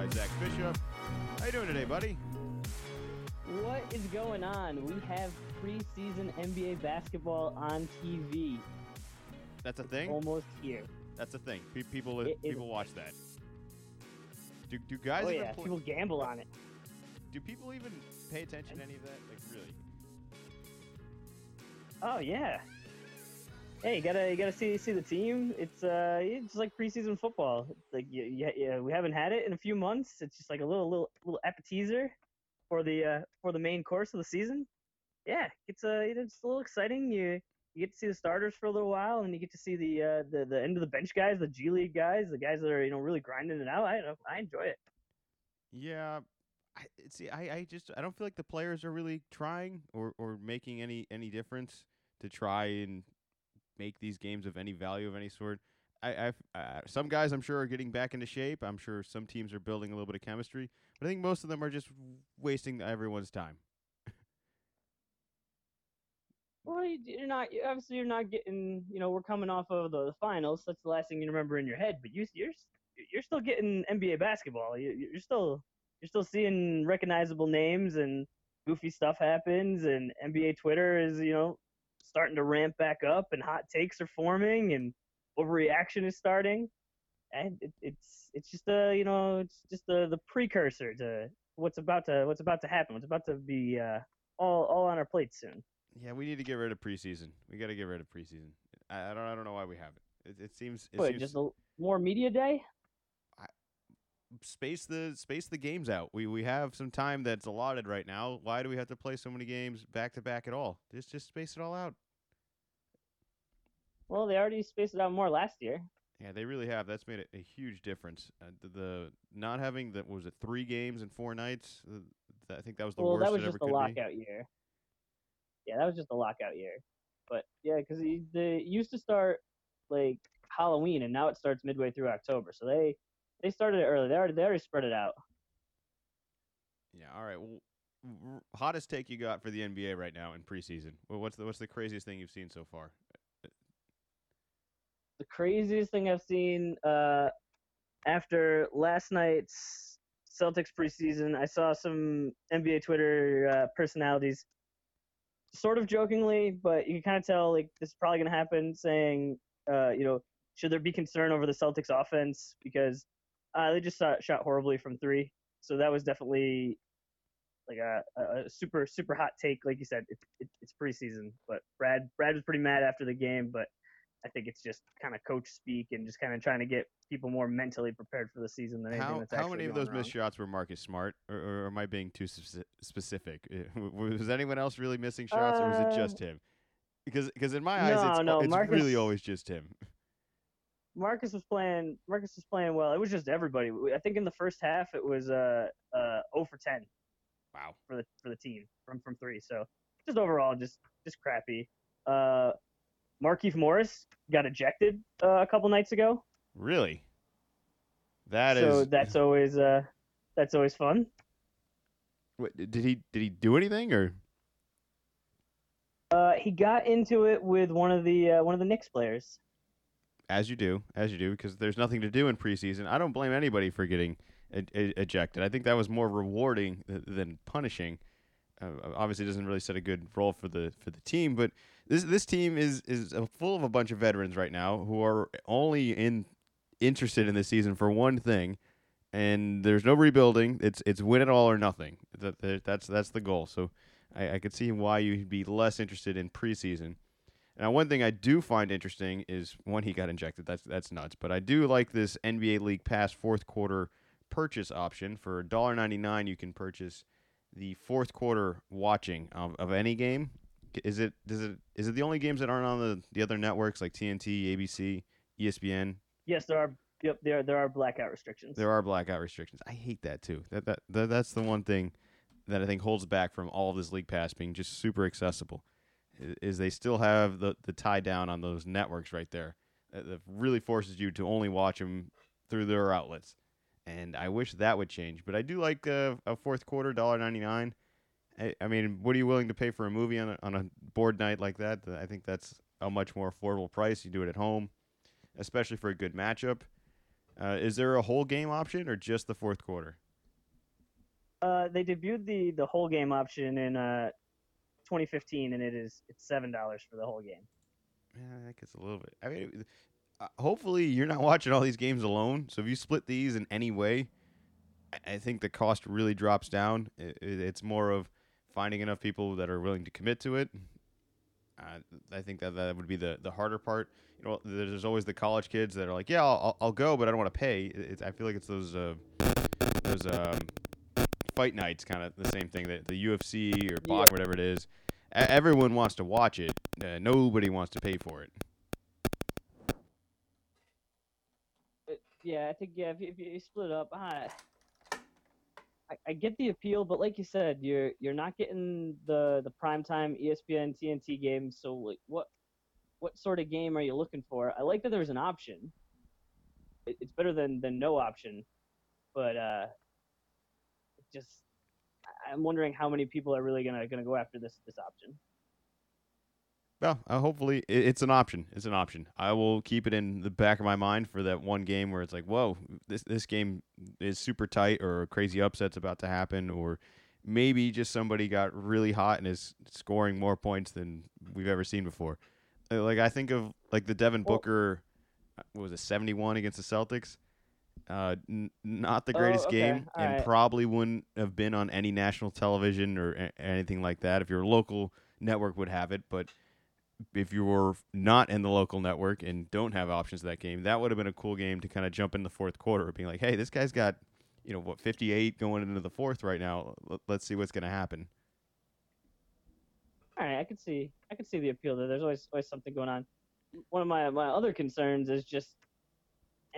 by Zach Bishop. How you doing today, buddy? What is going on? We have preseason NBA basketball on TV. That's a thing. Almost here. That's a thing. Pe- people It- people watch that. Do, do guys oh even yeah, pl- people gamble on it. do people even pay attention to any of that? Like really? Oh yeah. Hey, you gotta you gotta see see the team. It's uh it's like preseason football. Like yeah, yeah, we haven't had it in a few months. It's just like a little little little appetizer for the uh for the main course of the season. Yeah, it's uh it's a little exciting. You you get to see the starters for a little while, and you get to see the uh the, the end of the bench guys, the G League guys, the guys that are you know really grinding it out. I know, I enjoy it. Yeah. I, see, I, I just I don't feel like the players are really trying or, or making any any difference to try and make these games of any value of any sort. I, uh, some guys I'm sure are getting back into shape. I'm sure some teams are building a little bit of chemistry, but I think most of them are just wasting everyone's time. Well, you- you're not obviously you're not getting. You know, we're coming off of the finals. That's the last thing you remember in your head. But you you're you're still getting NBA basketball. You, you're still you're still seeing recognizable names and goofy stuff happens. And NBA Twitter is you know starting to ramp back up, and hot takes are forming, and overreaction is starting. And it, it's it's just a you know it's just the the precursor to what's about to what's about to happen. What's about to be uh, all all on our plates soon. Yeah, we need to get rid of preseason. We got to get rid of preseason. I, I don't I don't know why we haven't. It, it seems it What, seems just a more media day? Space the space the games out. We we have some time that's allotted right now. Why do we have to play so many games back to back at all? Just just space it all out. Well, they already spaced it out more last year. Yeah, they really have. That's made a, a huge difference. Uh, the, the not having that was it three games in four nights. Uh, th- I think that was the well, worst that was it just a could be. lockout year. Yeah, that was just a lockout year. But yeah, because they used to start like Halloween, and now it starts midway through October. So they they started it early. They already they already spread it out. Yeah. All right. Well, r- hottest take you got for the NBA right now in preseason? Well, what's the what's the craziest thing you've seen so far? The craziest thing I've seen uh, after last night's Celtics preseason, I saw some NBA Twitter uh, personalities, sort of jokingly, but you can kind of tell like this is probably going to happen, saying, uh, you know, should there be concern over the Celtics offense because uh, they just shot, shot horribly from three. So that was definitely like a, a super super hot take, like you said. It, it, it's preseason, but Brad Brad was pretty mad after the game, but I think it's just kind of coach speak and just kind of trying to get people more mentally prepared for the season than anything How that's how many of those missed shots were Marcus Smart, or, or am I being too speci- specific? Uh, w- Was anyone else really missing shots, or was it Uh, just him? Because because in my eyes, no, it's, no, it's really always just him. Marcus was playing. Marcus was playing well. It was just everybody. I think in the first half it was uh uh 0 for 10 Wow. for the for the team from from three. So just overall, just just crappy. Uh, Markeith Morris got ejected uh, a couple nights ago. Really? That is. so that's always uh that's always fun. Wait, did he did he do anything or? Uh, he got into it with one of the uh, one of the Knicks players. As you do, as you do, because there's nothing to do in preseason. I don't blame anybody for getting ejected. I think that was more rewarding th- than punishing. Uh, obviously, doesn't really set a good role for the for the team, but this this team is is full of a bunch of veterans right now who are only in interested in this season for one thing, and there's no rebuilding. It's it's win it all or nothing. That- that's that's the goal. So I, I could see why you'd be less interested in preseason. Now, one thing I do find interesting is when he got injected. That's that's nuts. But I do like this NBA League Pass fourth quarter purchase option for $1.99. You can purchase the fourth quarter watching of, of any game. Is it does it is it the only games that aren't on the, the other networks like TNT, ABC, ESPN? Yes, there are. Yep, there there are blackout restrictions. There are blackout restrictions. I hate that too. That, that that that's the one thing that I think holds back from all of this league pass being just super accessible. Is they still have the the tie down on those networks right there that, that really forces you to only watch them through their outlets. And I wish that would change. But I do like uh, a fourth quarter dollar ninety nine. I, I mean, what are you willing to pay for a movie on a, on a bored night like that? I think that's a much more affordable price. You do it at home, especially for a good matchup. Uh, is there a whole game option or just the fourth quarter? Uh, they debuted the the whole game option in uh 2015, and it is it's seven dollars for the whole game. Yeah, that gets a little bit. I mean, uh, hopefully you're not watching all these games alone. So if you split these in any way, I, I think the cost really drops down. It, it, it's more of finding enough people that are willing to commit to it. Uh, I think that that would be the, the harder part. You know, there's always the college kids that are like, yeah, I'll, I'll go, but I don't want to pay. It's, I feel like it's those uh, those um, fight nights, kind of the same thing. The, the UFC or box, yeah. whatever it is. Everyone wants to watch it. Uh, nobody wants to pay for it. Uh, yeah, I think yeah. If you, if you split up, I, I, I get the appeal, but like you said, you're you're not getting the the primetime ESPN TNT games. So like, what what sort of game are you looking for? I like that there's an option. It, it's better than than no option, but uh, just I'm wondering how many people are really gonna gonna go after this this option. Well, uh, hopefully it's an option. It's an option. I will keep it in the back of my mind for that one game where it's like, whoa, this this game is super tight, or a crazy upset's about to happen, or maybe just somebody got really hot and is scoring more points than we've ever seen before. Uh, like I think of like the Devin Booker, uh, what was it, seventy one against the Celtics. Uh, n- not the greatest oh, okay. game, All and right. probably wouldn't have been on any national television or a- anything like that. If your local network would have it, but if you were not in the local network and don't have options to that game, that would have been a cool game to kind of jump in the fourth quarter, being like, "Hey, this guy's got, you know, what 58 going into the fourth right now. Let's see what's going to happen." All right, I can see, I can see the appeal there. There's always always something going on. One of my my other concerns is just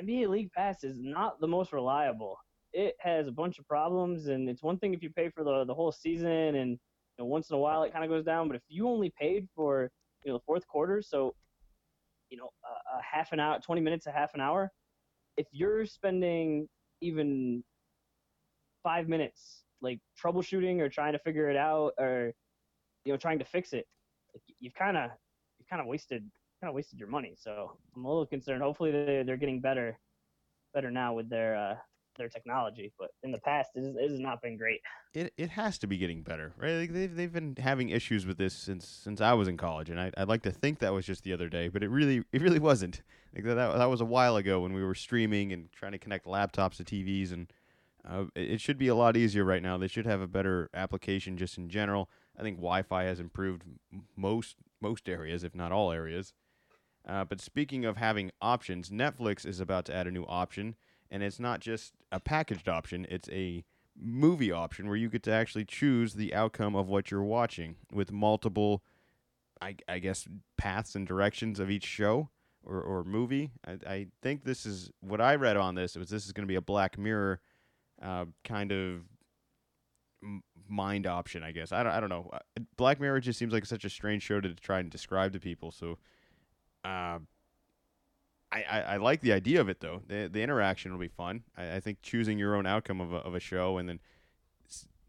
NBA League Pass is not the most reliable. It has a bunch of problems, and it's one thing if you pay for the the whole season, and you know, once in a while it kind of goes down. But if you only paid for you know the fourth quarter, so you know a, a half an hour, 20 minutes, a half an hour. If you're spending even five minutes like troubleshooting or trying to figure it out or you know trying to fix it, you've kind of you've kind of wasted kind of wasted your money. So I'm a little concerned. Hopefully they're they're getting better better now with their uh, their technology, but in the past, it, it has not been great. It it has to be getting better, right? Like they've they've been having issues with this since since I was in college, and I I'd like to think that was just the other day, but it really it really wasn't. Like that that was a while ago when we were streaming and trying to connect laptops to TVs, and uh, it, it should be a lot easier right now. They should have a better application just in general. I think Wi-Fi has improved most most areas, if not all areas. Uh, but speaking of having options, Netflix is about to add a new option and it's not just a packaged option; it's a movie option where you get to actually choose the outcome of what you're watching with multiple, I, I guess, paths and directions of each show or, or movie. I, I think this is what I read on this was this is going to be a Black Mirror uh, kind of mind option, I guess. I don't, I don't know. Uh, Black Mirror just seems like such a strange show to try and describe to people. So, uh, I, I, I, like the idea of it though. The the interaction will be fun. I, I think choosing your own outcome of a, of a show and then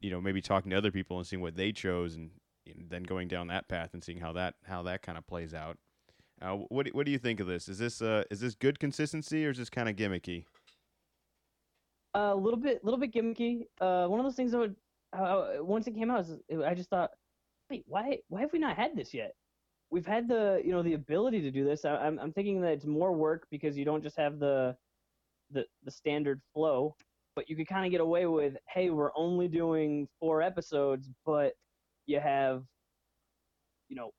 you know maybe talking to other people and seeing what they chose and, and then going down that path and seeing how that how that kind of plays out. Uh, what what do you think of this? Is this uh is this good consistency or is this kind of gimmicky? Uh, a little bit, little bit gimmicky. Uh, one of those things that would uh, once it came out, I just thought, wait, why why have we not had this yet? We've had the you know the ability to do this. I, I'm I'm thinking that it's more work because you don't just have the the the standard flow, but you could kind of get away with hey we're only doing four episodes, but you have you know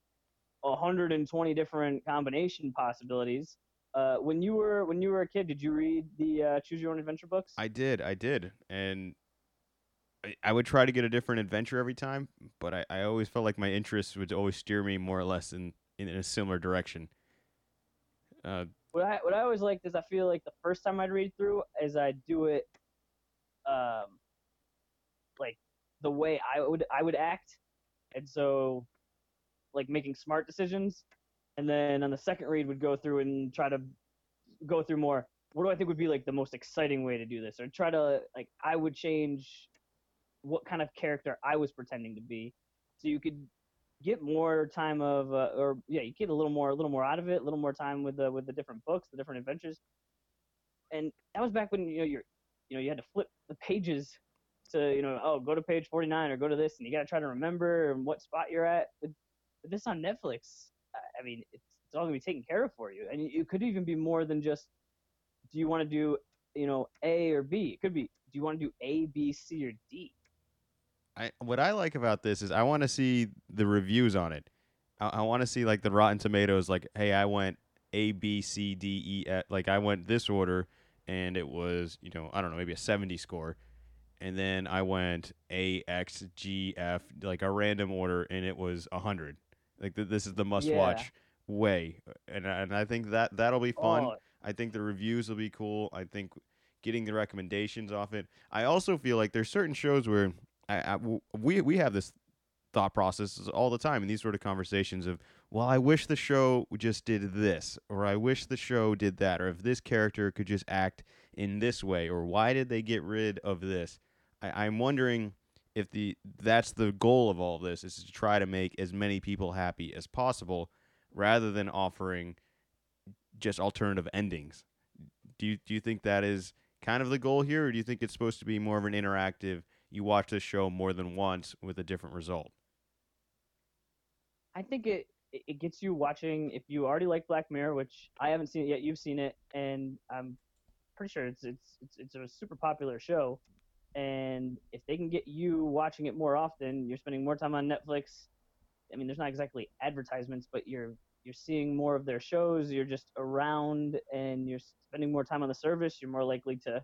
120 different combination possibilities. Uh, when you were when you were a kid, did you read the uh, Choose Your Own Adventure books? I did, I did, and I would try to get a different adventure every time, but I, I always felt like my interests would always steer me more or less in, in, a similar direction. Uh, what I what I always liked is I feel like the first time I'd read through is I'd do it, um, like the way I would I would act, and so, like making smart decisions, and then on the second read would go through and try to go through more. What do I think would be like the most exciting way to do this, or try to like I would change what kind of character I was pretending to be, so you could get more time of uh, or yeah you get a little more a little more out of it a little more time with the with the different books the different adventures. And that was back when you know you're you know you had to flip the pages to you know oh go to page 49 or go to this and you got to try to remember and what spot you're at. But, with this on netflix i mean it's, it's all to be taken care of for you. And it could even be more than just do you want to do you know a or b? It could be do you want to do a b c or d I what I like about this is I want to see the reviews on it. I, I want to see like the Rotten Tomatoes, like, hey, I went A, B, C, D, E, F. Like I went this order, and it was you know I don't know maybe a seventy score, and then I went A, X, G, F, like a random order, and it was a hundred. Like th- this is the must watch way, and and I think that that'll be fun. Oh. I think the reviews will be cool. I think getting the recommendations off it. I also feel like there's certain shows where I, I, we we have this thought process all the time in these sort of conversations of well i wish the show just did this or i wish the show did that or if this character could just act in this way or why did they get rid of this? I, i'm wondering if the that's the goal of all this is to try to make as many people happy as possible rather than offering just alternative endings. Do you do you think that is kind of the goal here or do you think it's supposed to be more of an interactive you watch this show more than once with a different result? I think it it gets you watching. If you already like Black Mirror, which I haven't seen it yet, you've seen it, and I'm pretty sure it's it's it's, it's a super popular show. And if they can get you watching it more often, you're spending more time on Netflix. I mean, there's not exactly advertisements, but you're you're seeing more of their shows. You're just around, and you're spending more time on the service. You're more likely to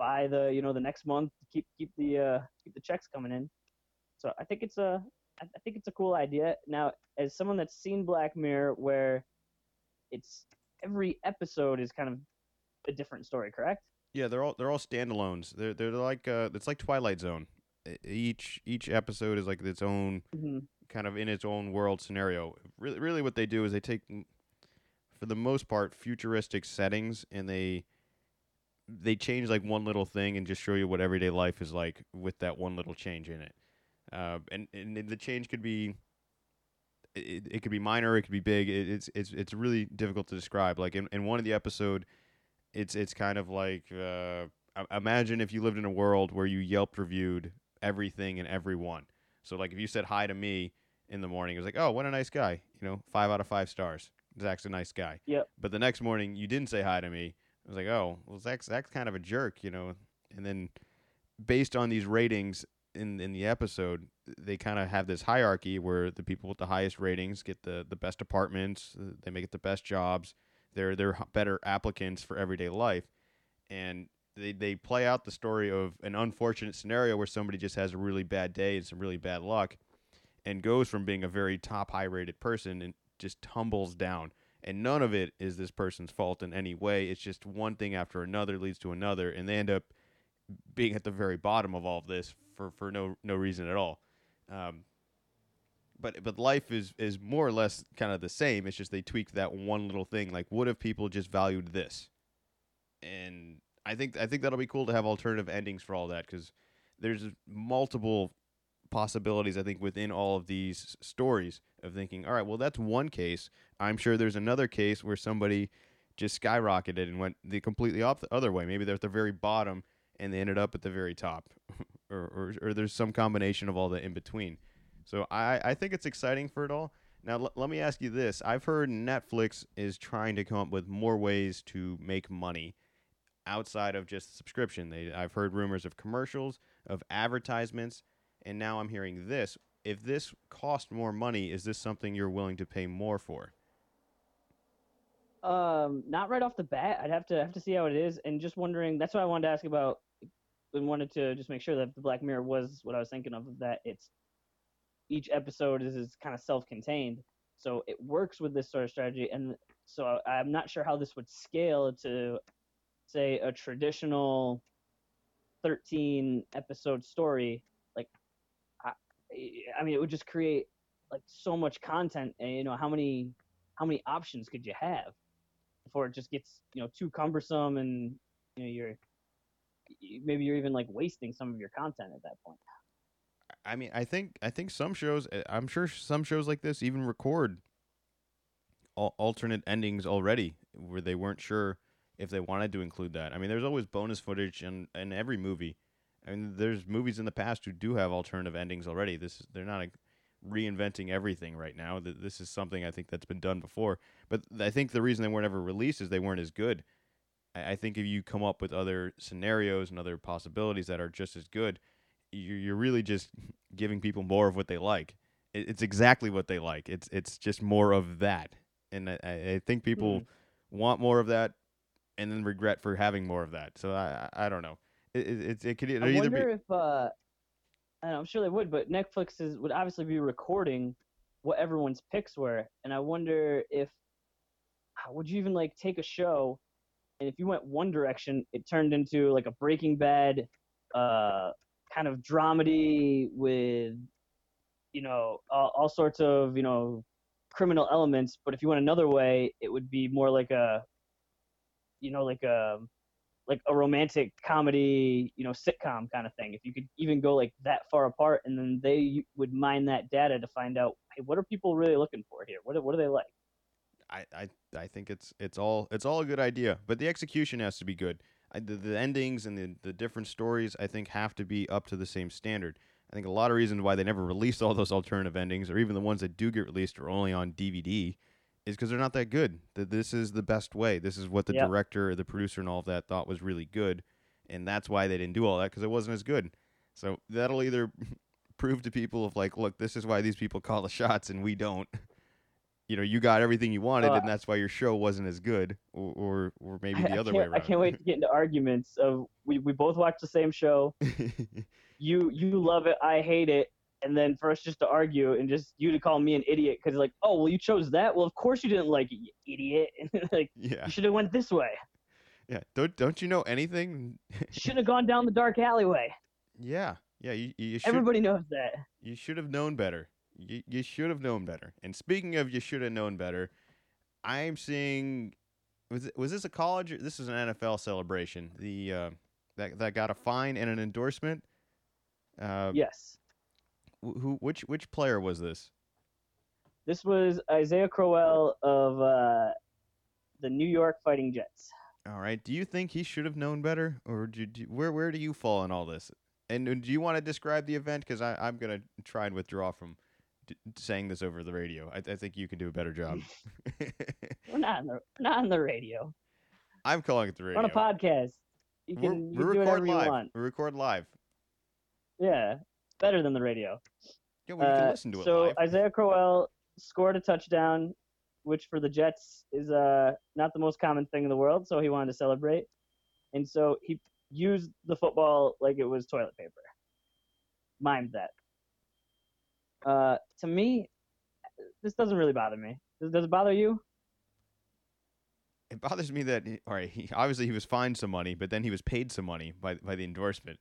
by the you know the next month keep keep the uh, keep the checks coming in. So I think it's a I think it's a cool idea. Now, as someone that's seen Black Mirror, where it's every episode is kind of a different story, correct? Yeah, they're all they're all standalones. They're they're like uh, it's like Twilight Zone. Each each episode is like its own mm-hmm. kind of in its own world scenario. Really, really, what they do is they take, for the most part, futuristic settings and they they change like one little thing and just show you what everyday life is like with that one little change in it. Uh, and and the change could be it, it could be minor, it could be big. It, it's it's it's really difficult to describe. Like in, in one of the episode, it's it's kind of like uh, imagine if you lived in a world where you Yelp reviewed everything and everyone. So like if you said hi to me in the morning, it was like, oh, what a nice guy. You know, five out of five stars. Zach's a nice guy. Yep. But the next morning you didn't say hi to me I was like, oh, well, Zach's Zach's kind of a jerk, you know. And then based on these ratings in in the episode, they kind of have this hierarchy where the people with the highest ratings get the the best apartments, uh, they make it the best jobs, they're they're better applicants for everyday life, and they they play out the story of an unfortunate scenario where somebody just has a really bad day and some really bad luck, and goes from being a very top high rated person and just tumbles down and none of it is this person's fault in any way. It's just one thing after another leads to another, and they end up being at the very bottom of all of this for, for no no reason at all. Um, but but life is is more or less kind of the same. It's just they tweaked that one little thing. Like, what if people just valued this? And I think I think that'll be cool to have alternative endings for all that because there's multiple possibilities I think within all of these stories of thinking, all right, well that's one case. I'm sure there's another case where somebody just skyrocketed and went the completely off the other way. Maybe they're at the very bottom and they ended up at the very top, or, or or there's some combination of all the in between. So I I think it's exciting for it all. Now l- let me ask you this: I've heard Netflix is trying to come up with more ways to make money outside of just subscription. They I've heard rumors of commercials, of advertisements and now I'm hearing this. If this cost more money, is this something you're willing to pay more for? Um, not right off the bat. I'd have to have to see how it is, and just wondering. That's why I wanted to ask about, and wanted to just make sure that the Black Mirror was what I was thinking of. That it's each episode is, is kind of self-contained, so it works with this sort of strategy. And so I'm not sure how this would scale to, say, a traditional 13 episode story I mean, it would just create like so much content, and you know how many how many options could you have before it just gets you know too cumbersome and you know you're maybe you're even like wasting some of your content at that point. I mean, I think I think some shows. uh, I'm sure some shows like this even record al- alternate endings already, where they weren't sure if they wanted to include that. I mean, there's always bonus footage in in every movie. I mean, there's movies in the past who do have alternative endings already. This is they're not like, reinventing everything right now. Th- This is something I think that's been done before. But I think the reason they weren't ever released is they weren't as good. I I think if you come up with other scenarios and other possibilities that are just as good, you're, you're really just giving people more of what they like. It, it's exactly what they like. It's it's just more of that, and I, I think people mm-hmm. want more of that, and then regret for having more of that. So I, I don't know. It it, it, could either I wonder be if uh, I know, I'm sure they would, but Netflix is would obviously be recording what everyone's picks were, and I wonder if how- would you even like take a show, and if you went one direction, it turned into like a Breaking Bad, uh, kind of dramedy with, you know, all, all sorts of you know, criminal elements. But if you went another way, it would be more like a, you know, like a like a romantic comedy, you know, sitcom kind of thing. If you could even go like that far apart, and then they would mine that data to find out, hey, what are people really looking for here? What are- what do they like? I, I I think it's it's all it's all a good idea, but the execution has to be good. I, the, the endings and the, the different stories I think have to be up to the same standard. I think a lot of reasons why they never released all those alternative endings, or even the ones that do get released, are only on DVD, is because they're not that good. That this is the best way. This is what the Yep. director, the producer, and all of that thought was really good, and that's why they didn't do all that because it wasn't as good. So that'll either prove to people of like, look, this is why these people call the shots and we don't. You know, you got everything you wanted, Uh, and that's why your show wasn't as good, or or, or maybe the I other can't, way around. I can't wait to get into arguments of we, we both watch the same show. You you love it, I hate it, and then for us just to argue and just you to call me an idiot because like, oh well, you chose that. Well, of course you didn't like it, you idiot. like yeah, you should have went this way. yeah. Don't don't you know anything? Should have gone down the dark alleyway. yeah, yeah. You you should Everybody knows that. you should have known better. You you should have known better. And speaking of you should have known better, I'm seeing was it, was this a college? Or, this is an NFL celebration. The uh, that that got a fine and an endorsement. Uh, Yes. Wh- Who which which player was this? This was Isaiah Crowell of uh, the New York Fighting Jets. All right. Do you think he should have known better, or do, do, where where do you fall in all this? And do you want to describe the event? Because I'm gonna try and withdraw from d- saying this over the radio. I, I think you can do a better job. We're not on the not on the radio. I'm calling it the We're radio. on a podcast. You We're- can, we record live. We record live. Yeah, better than the radio. Yeah, well, you can Uh, listen to it so live. Isaiah Crowell scored a touchdown, which for the Jets is uh, not the most common thing in the world. So he wanted to celebrate, and so he used the football like it was toilet paper. Mimed that. Uh, to me, this doesn't really bother me. Does, does it bother you? it bothers me that he- all right, he, obviously he was fined some money, but then he was paid some money by by the endorsement.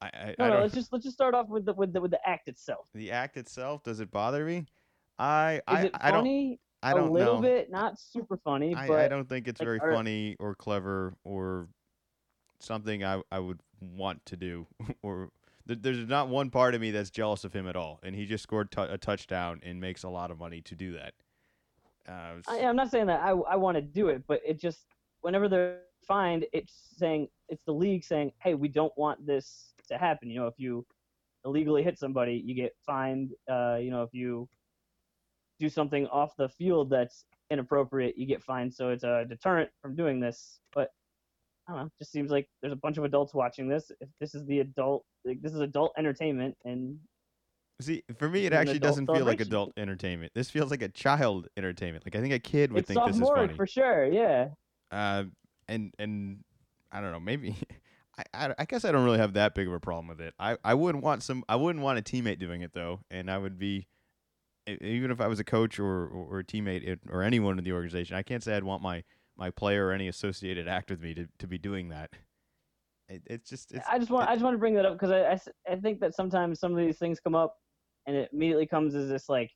I I, No, I no. Let's just let's just start off with the with the with the act itself. the act itself does it bother me? I Is I it I don't funny? I don't a little know. bit, not super funny, I, but I don't think it's like, very funny or clever or something I, I would want to do. or there, there's not one part of me that's jealous of him at all, and he just scored tou- a touchdown and makes a lot of money to do that. Uh, I, s- I'm not saying that I I want to do it, but it just whenever they're fined, it's saying it's the league saying, hey, we don't want this to happen. You know, if you illegally hit somebody, you get fined. Uh, you know, if you do something off the field that's inappropriate, you get fined. So it's a deterrent from doing this. But I don't know. It just seems like there's a bunch of adults watching this. If this is the adult, like, this is adult entertainment, and See, for me, it actually doesn't feel like adult entertainment. This feels like a child entertainment. Like I think a kid would it's think this is funny. for sure. Yeah. Uh, and and I don't know, maybe I, I I guess I don't really have that big of a problem with it. I I wouldn't want some. I wouldn't want a teammate doing it though, and I would be even if I was a coach or or, a teammate or anyone in the organization. I can't say I'd want my my player or any associated act with me to, to be doing that. It, it's just it's I just want it- I just want to bring that up because I I think that sometimes some of these things come up and it immediately comes as this like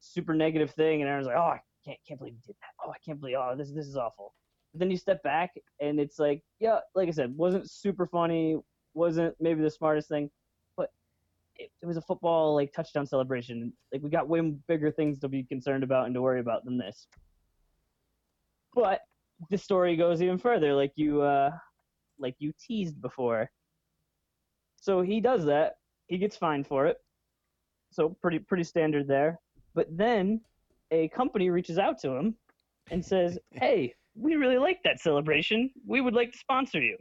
super negative thing and everyone's like oh I can't can't believe you did that oh I can't believe oh this this is awful then you step back and it's like, yeah, like I said, wasn't super funny, wasn't maybe the smartest thing, but it, it was a football like touchdown celebration. Like we got way bigger things to be concerned about and to worry about than this. But the story goes even further, like you uh like you teased before. So he does that. He gets fined for it. So pretty pretty standard there. But then a company reaches out to him and says, "Hey, we really like that celebration. We would like to sponsor you."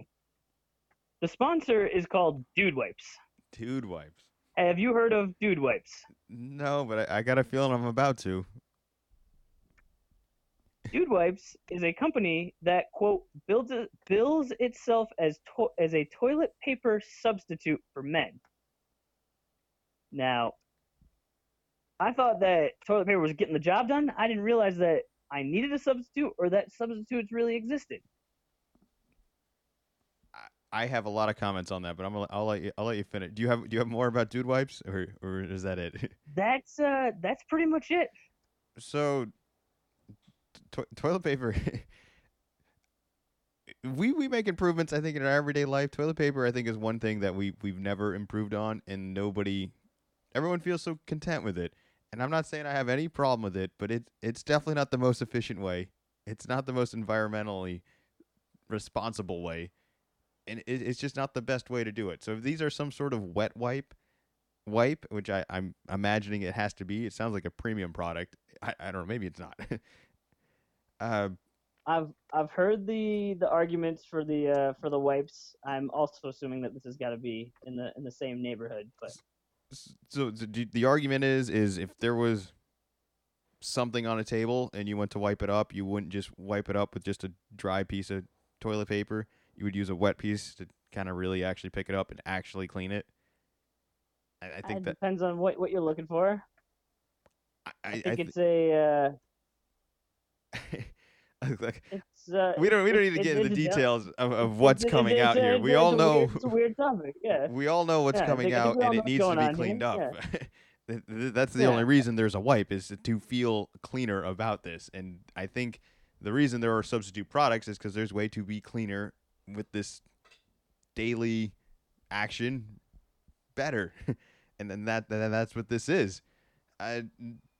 The sponsor is called Dude Wipes. Dude wipes. Have you heard of Dude Wipes? No, but I, I got a feeling I'm about to. Dude Wipes is a company that quote builds bills itself as to, as a toilet paper substitute for men. Now, I thought that toilet paper was getting the job done. I didn't realize that I needed a substitute or that substitutes really existed. I have a lot of comments on that, but I'm gonna, I'll let you I'll let you finish. Do you have do you have more about dude wipes or or is that it? That's uh that's pretty much it. so to- toilet paper we we make improvements I think in our everyday life. Toilet paper I think is one thing that we we've never improved on and nobody everyone feels so content with it. And I'm not saying I have any problem with it, but it it's definitely not the most efficient way. It's not the most environmentally responsible way. And it, it's just not the best way to do it. So if these are some sort of wet wipe wipe, which I, I'm imagining it has to be, it sounds like a premium product. I, I don't know, maybe it's not. uh, I've I've heard the the arguments for the uh for the wipes. I'm also assuming that this has got to be in the in the same neighborhood, but so the, the argument is is if there was something on a table and you went to wipe it up, you wouldn't just wipe it up with just a dry piece of toilet paper. You would use a wet piece to kind of really actually pick it up and actually clean it. I, I think it that depends on what what you're looking for. I, I, think I it's a uh, like, it's uh, we don't we don't need to get into the details of, of what's it's- coming it's out here. We all know weird- it's a weird topic. Yeah. we all know what's Yeah, coming think- I think out and it needs to be cleaned here, up. Th- That's the Yeah. only reason there's a wipe is to feel cleaner about this. And I think the reason there are substitute products is because there's way to be cleaner with this daily action better. and then that then that's what this is. I,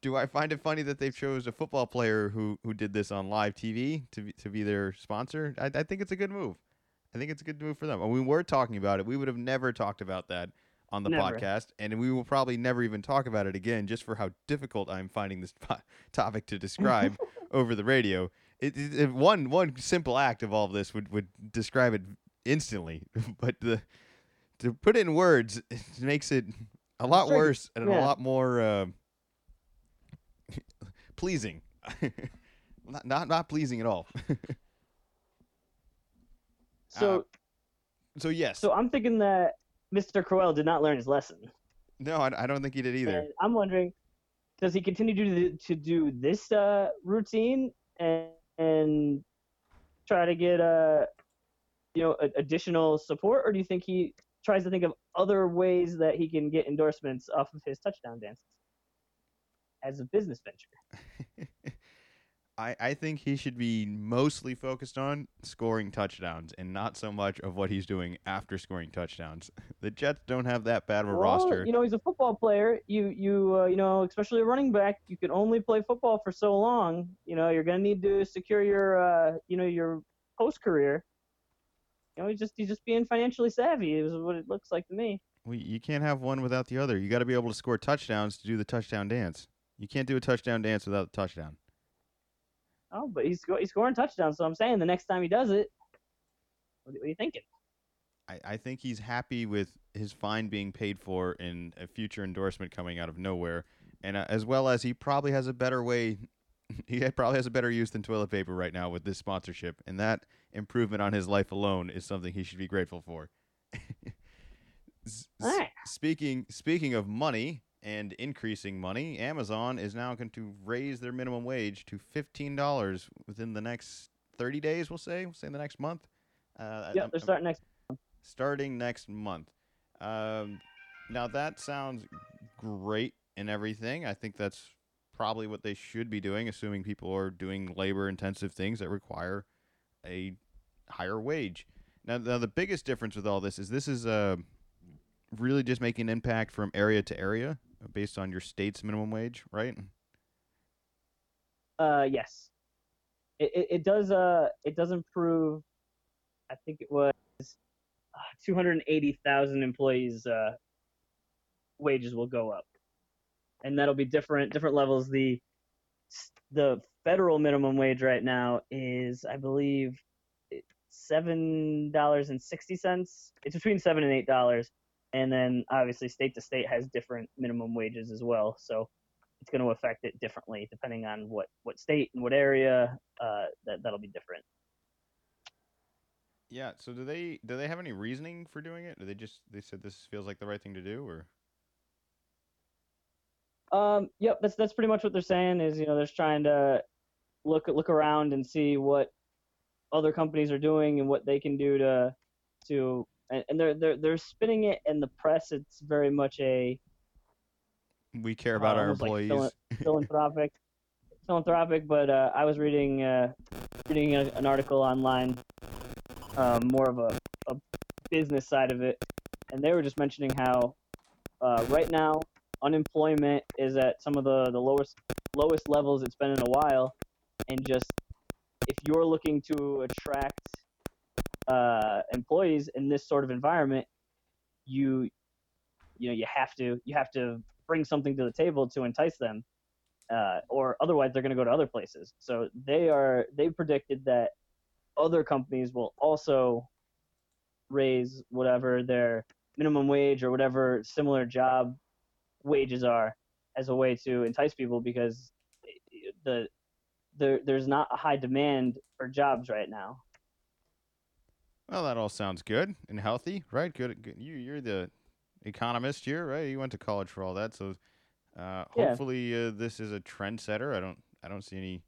do I find it funny that they've chose a football player who who did this on live TV to be, to be their sponsor? I, I think it's a good move. I think it's a good move for them. When we were talking about it, we would have never talked about that on the Never. podcast, and we will probably never even talk about it again, just for how difficult I'm finding this po- topic to describe over the radio. It, it, it- one one simple act of all of this would, would describe it instantly, but the to put it in words it makes it a lot worse and a lot more uh, pleasing. not, not not pleasing at all. So so yes, so I'm thinking that Mr. Crowell did not learn his lesson. no, I, I don't think he did either. And I'm wondering, does he continue to do, to do this uh, routine and and try to get uh, you know a, additional support, or do you think he tries to think of other ways that he can get endorsements off of his touchdown dances as a business venture? I, I think he should be mostly focused on scoring touchdowns and not so much of what he's doing after scoring touchdowns. The Jets don't have that bad of a Well, roster. You know, he's a football player. You you uh, you know, especially a running back, you can only play football for so long. You know, you're gonna need to secure your uh, you know your post career. You know, he's just he's just being financially savvy. Is what it looks like to me. Well, you can't have one without the other. You got to be able to score touchdowns to do the touchdown dance. You can't do a touchdown dance without a touchdown. Oh, but he's he's scoring touchdowns. So I'm saying the next time he does it, what, are you thinking? I, I think he's happy with his fine being paid for and a future endorsement coming out of nowhere, and uh, as well as he probably has a better way. He probably has a better use than toilet paper right now with this sponsorship, and that improvement on his life alone is something he should be grateful for. S- Alright. Speaking speaking of money and increasing money, Amazon is now going to raise their minimum wage to fifteen dollars within the next thirty days. We'll say, we'll say in the next month. Uh, Yeah, I'm- they're I'm- starting next. starting next month. Um, now that sounds great and everything. I think that's probably what they should be doing, assuming people are doing labor intensive things that require a higher wage. Now, now the biggest difference with all this is this is uh, really just making an impact from area to area based on your state's minimum wage, right? Uh, yes. It, it, it does uh it does improve. I think it was uh, 280,000 employees uh, wages will go up, and that'll be different different levels. The the federal minimum wage right now is, I believe, seven dollars and sixty cents. It's between seven and eight dollars, and then obviously state to state has different minimum wages as well. So it's going to affect it differently depending on what what state and what area. Uh, that that'll be different. Yeah. So do they do they have any reasoning for doing it? Do they just they said this feels like the right thing to do, or? Um. Yep. That's that's pretty much what they're saying. Is you know they're trying to look look around and see what other companies are doing and what they can do to to and, and they're they're they're spinning it in the press. It's very much a we care about uh, our employees. Like philanthropic, philanthropic. But uh, I was reading uh, reading a, an article online, um, more of a, a business side of it, and they were just mentioning how uh, right now unemployment is at some of the, the lowest lowest levels it's been in a while, and just if you're looking to attract uh, employees in this sort of environment, you you know you have to you have to bring something to the table to entice them, uh, or otherwise they're going to go to other places. So they are they predicted that other companies will also raise whatever their minimum wage or whatever similar job wages are as a way to entice people because the there there's not a high demand for jobs right now. Well, that all sounds good and healthy, right? Good. good. You you're the economist here, right? You went to college for all that, so uh, hopefully uh, this is a trendsetter. I don't I don't see any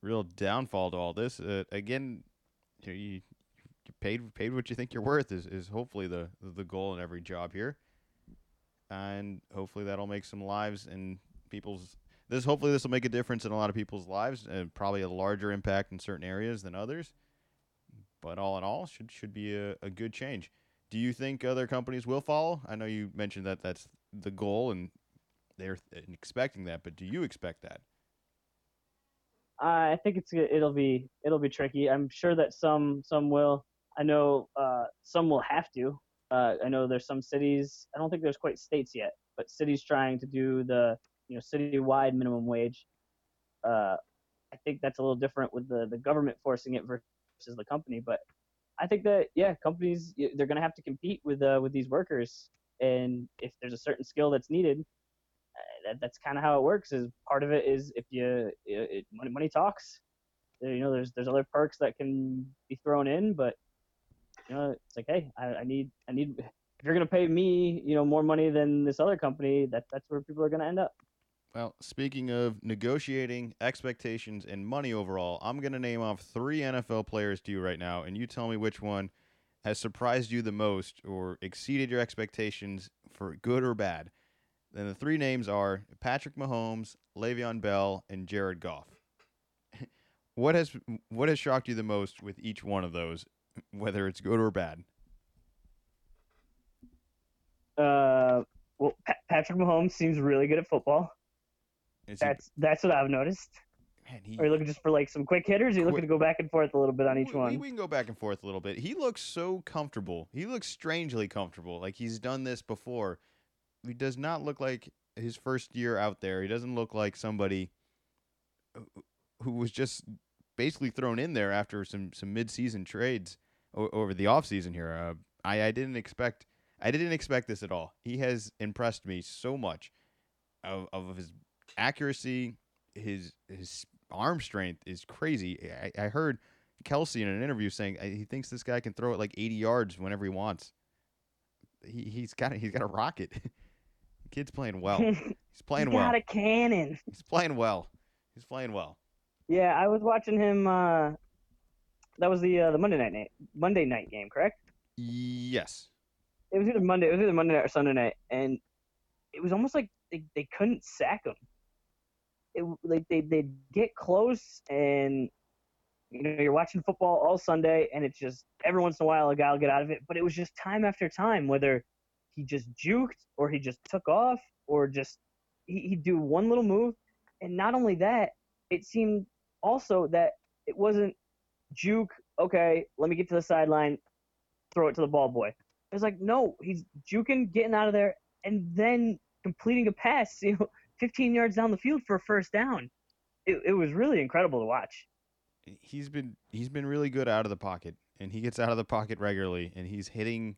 real downfall to all this. Uh, again, you, you paid paid what you think you're worth is, is hopefully the the goal in every job here, and hopefully that'll make some lives and people's this hopefully this will make a difference in a lot of people's lives and probably a larger impact in certain areas than others. But all in all, should should be a, a good change. Do you think other companies will follow? I know you mentioned that that's the goal and they're expecting that, but do you expect that? I think it's it'll be it'll be tricky. I'm sure that some some will. I know uh, some will have to. Uh, I know there's some cities. I don't think there's quite states yet, but cities trying to do the you know citywide minimum wage. Uh, I think that's a little different with the the government forcing it versus the company. But I think that yeah, companies they're going to have to compete with uh, with these workers, and if there's a certain skill that's needed, uh, that, that's kind of how it works. Is part of it is if you it, money, money talks. You know, there's there's other perks that can be thrown in, but you know, it's like, hey, I, I need I need if you're gonna pay me, you know, more money than this other company, that that's where people are gonna end up. Well, speaking of negotiating expectations and money overall, I'm going to name off three NFL players to you right now, and you tell me which one has surprised you the most or exceeded your expectations for good or bad. Then the three names are Patrick Mahomes, Le'Veon Bell, and Jared Goff. what has what has shocked you the most with each one of those, whether it's good or bad? Uh, well, Patrick Mahomes seems really good at football. Is that's he, that's what I've noticed. Man, he, Are you looking just for like some quick hitters? Are you quick, looking to go back and forth a little bit on each we, one? We can go back and forth a little bit. He looks so comfortable. He looks strangely comfortable. Like he's done this before. He does not look like his first year out there. He doesn't look like somebody who was just basically thrown in there after some some mid-season trades over the offseason here. Uh, I I didn't expect I didn't expect this at all. He has impressed me so much of, of his accuracy, his his arm strength is crazy. I, I heard Kelce in an interview saying uh, he thinks this guy can throw it like 80 yards whenever he wants. He he's got a, he's got a rocket. the kid's playing well. He's playing he's well. Got a cannon. He's playing well. He's playing well. Yeah, I was watching him. Uh, that was the uh, the Monday night Monday night game, correct? Yes. It was either Monday. It was either Monday night or Sunday night, and it was almost like they, they couldn't sack him it, like they they get close and you know, you're watching football all Sunday, and it's just every once in a while a guy will get out of it. But it was just time after time, whether he just juked or he just took off or just he, he'd do one little move. And not only that, it seemed also that it wasn't juke. Okay, let me get to the sideline, throw it to the ball boy. It was like no, he's juking, getting out of there, and then completing a pass, you know, 15 yards down the field for a first down. It, it was really incredible to watch he's been he's been really good out of the pocket, and he gets out of the pocket regularly, and he's hitting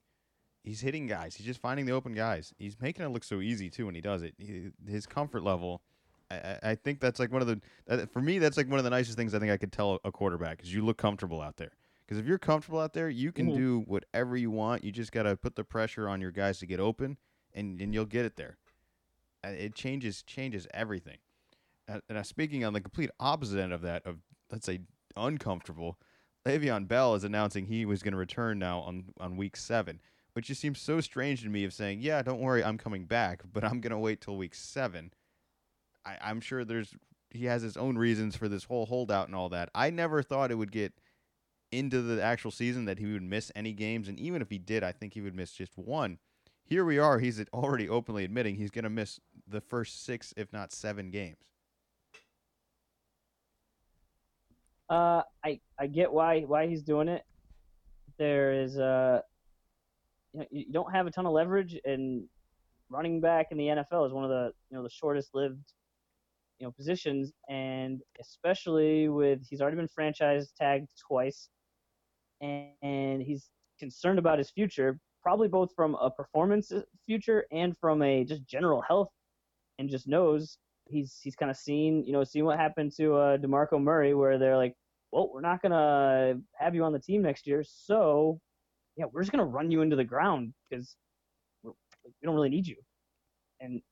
he's hitting guys. He's just finding the open guys. He's making it look so easy too when he does it. He, his comfort level, I, I think that's like one of the for me that's like one of the nicest things I think I could tell a quarterback is you look comfortable out there. Because if you're comfortable out there, you can mm-hmm. do whatever you want. You just got to put the pressure on your guys to get open, and, and you'll get it there. It changes changes everything. And uh, speaking on the complete opposite end of that, of let's say uncomfortable. Le'Veon Bell is announcing he was going to return now on, on week seven, which just seems so strange to me of saying, yeah, don't worry, I'm coming back, but I'm going to wait till week seven. I, I'm sure there's he has his own reasons for this whole holdout and all that. I never thought it would get into the actual season that he would miss any games, and even if he did, I think he would miss just one. Here we are. He's already openly admitting he's going to miss the first six, if not seven games. Uh, I I get why why he's doing it. There is uh, you, know, you don't have a ton of leverage, and running back in the NFL is one of the you know the shortest lived you know positions, and especially with he's already been franchise tagged twice, and, and he's concerned about his future, probably both from a performance future and from a just general health, and just knows he's he's kind of seen you know seen what happened to uh, DeMarco Murray, where they're like, well, we're not gonna have you on the team next year, so yeah, we're just gonna run you into the ground because we don't really need you. And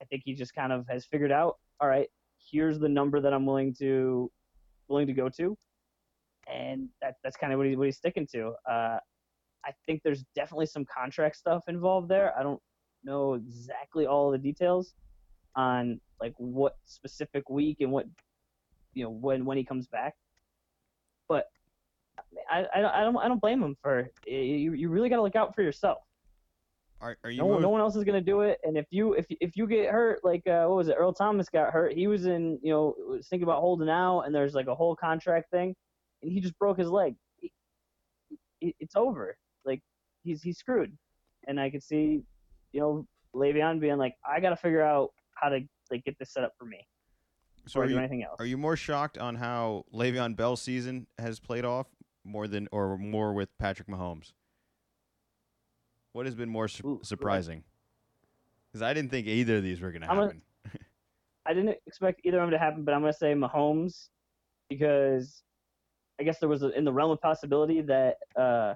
I think he just kind of has figured out, all right, here's the number that I'm willing to willing to go to, and that that's kind of what, he, what he's sticking to. Uh, I think there's definitely some contract stuff involved there. I don't know exactly all the details, on like what specific week and what you know when when he comes back. But I I, I don't I don't blame him for you. You really got to look out for yourself. Are, are you no, most... no one else is gonna do it. And if you if if you get hurt, like uh, what was it? Earl Thomas got hurt. He was in you know was thinking about holding out, and there's like a whole contract thing, and he just broke his leg. It's over. Like he's he's screwed. And I could see, you know, Le'Veon being like, I got to figure out how to like get this set up for me. So are you, anything else. Are you more shocked on how Le'Veon Bell's season has played off more than or more with Patrick Mahomes? What has been more su- Ooh, surprising? Because I didn't think either of these were going to happen. I didn't expect either of them to happen, but I'm going to say Mahomes because I guess there was a, in the realm of possibility that uh,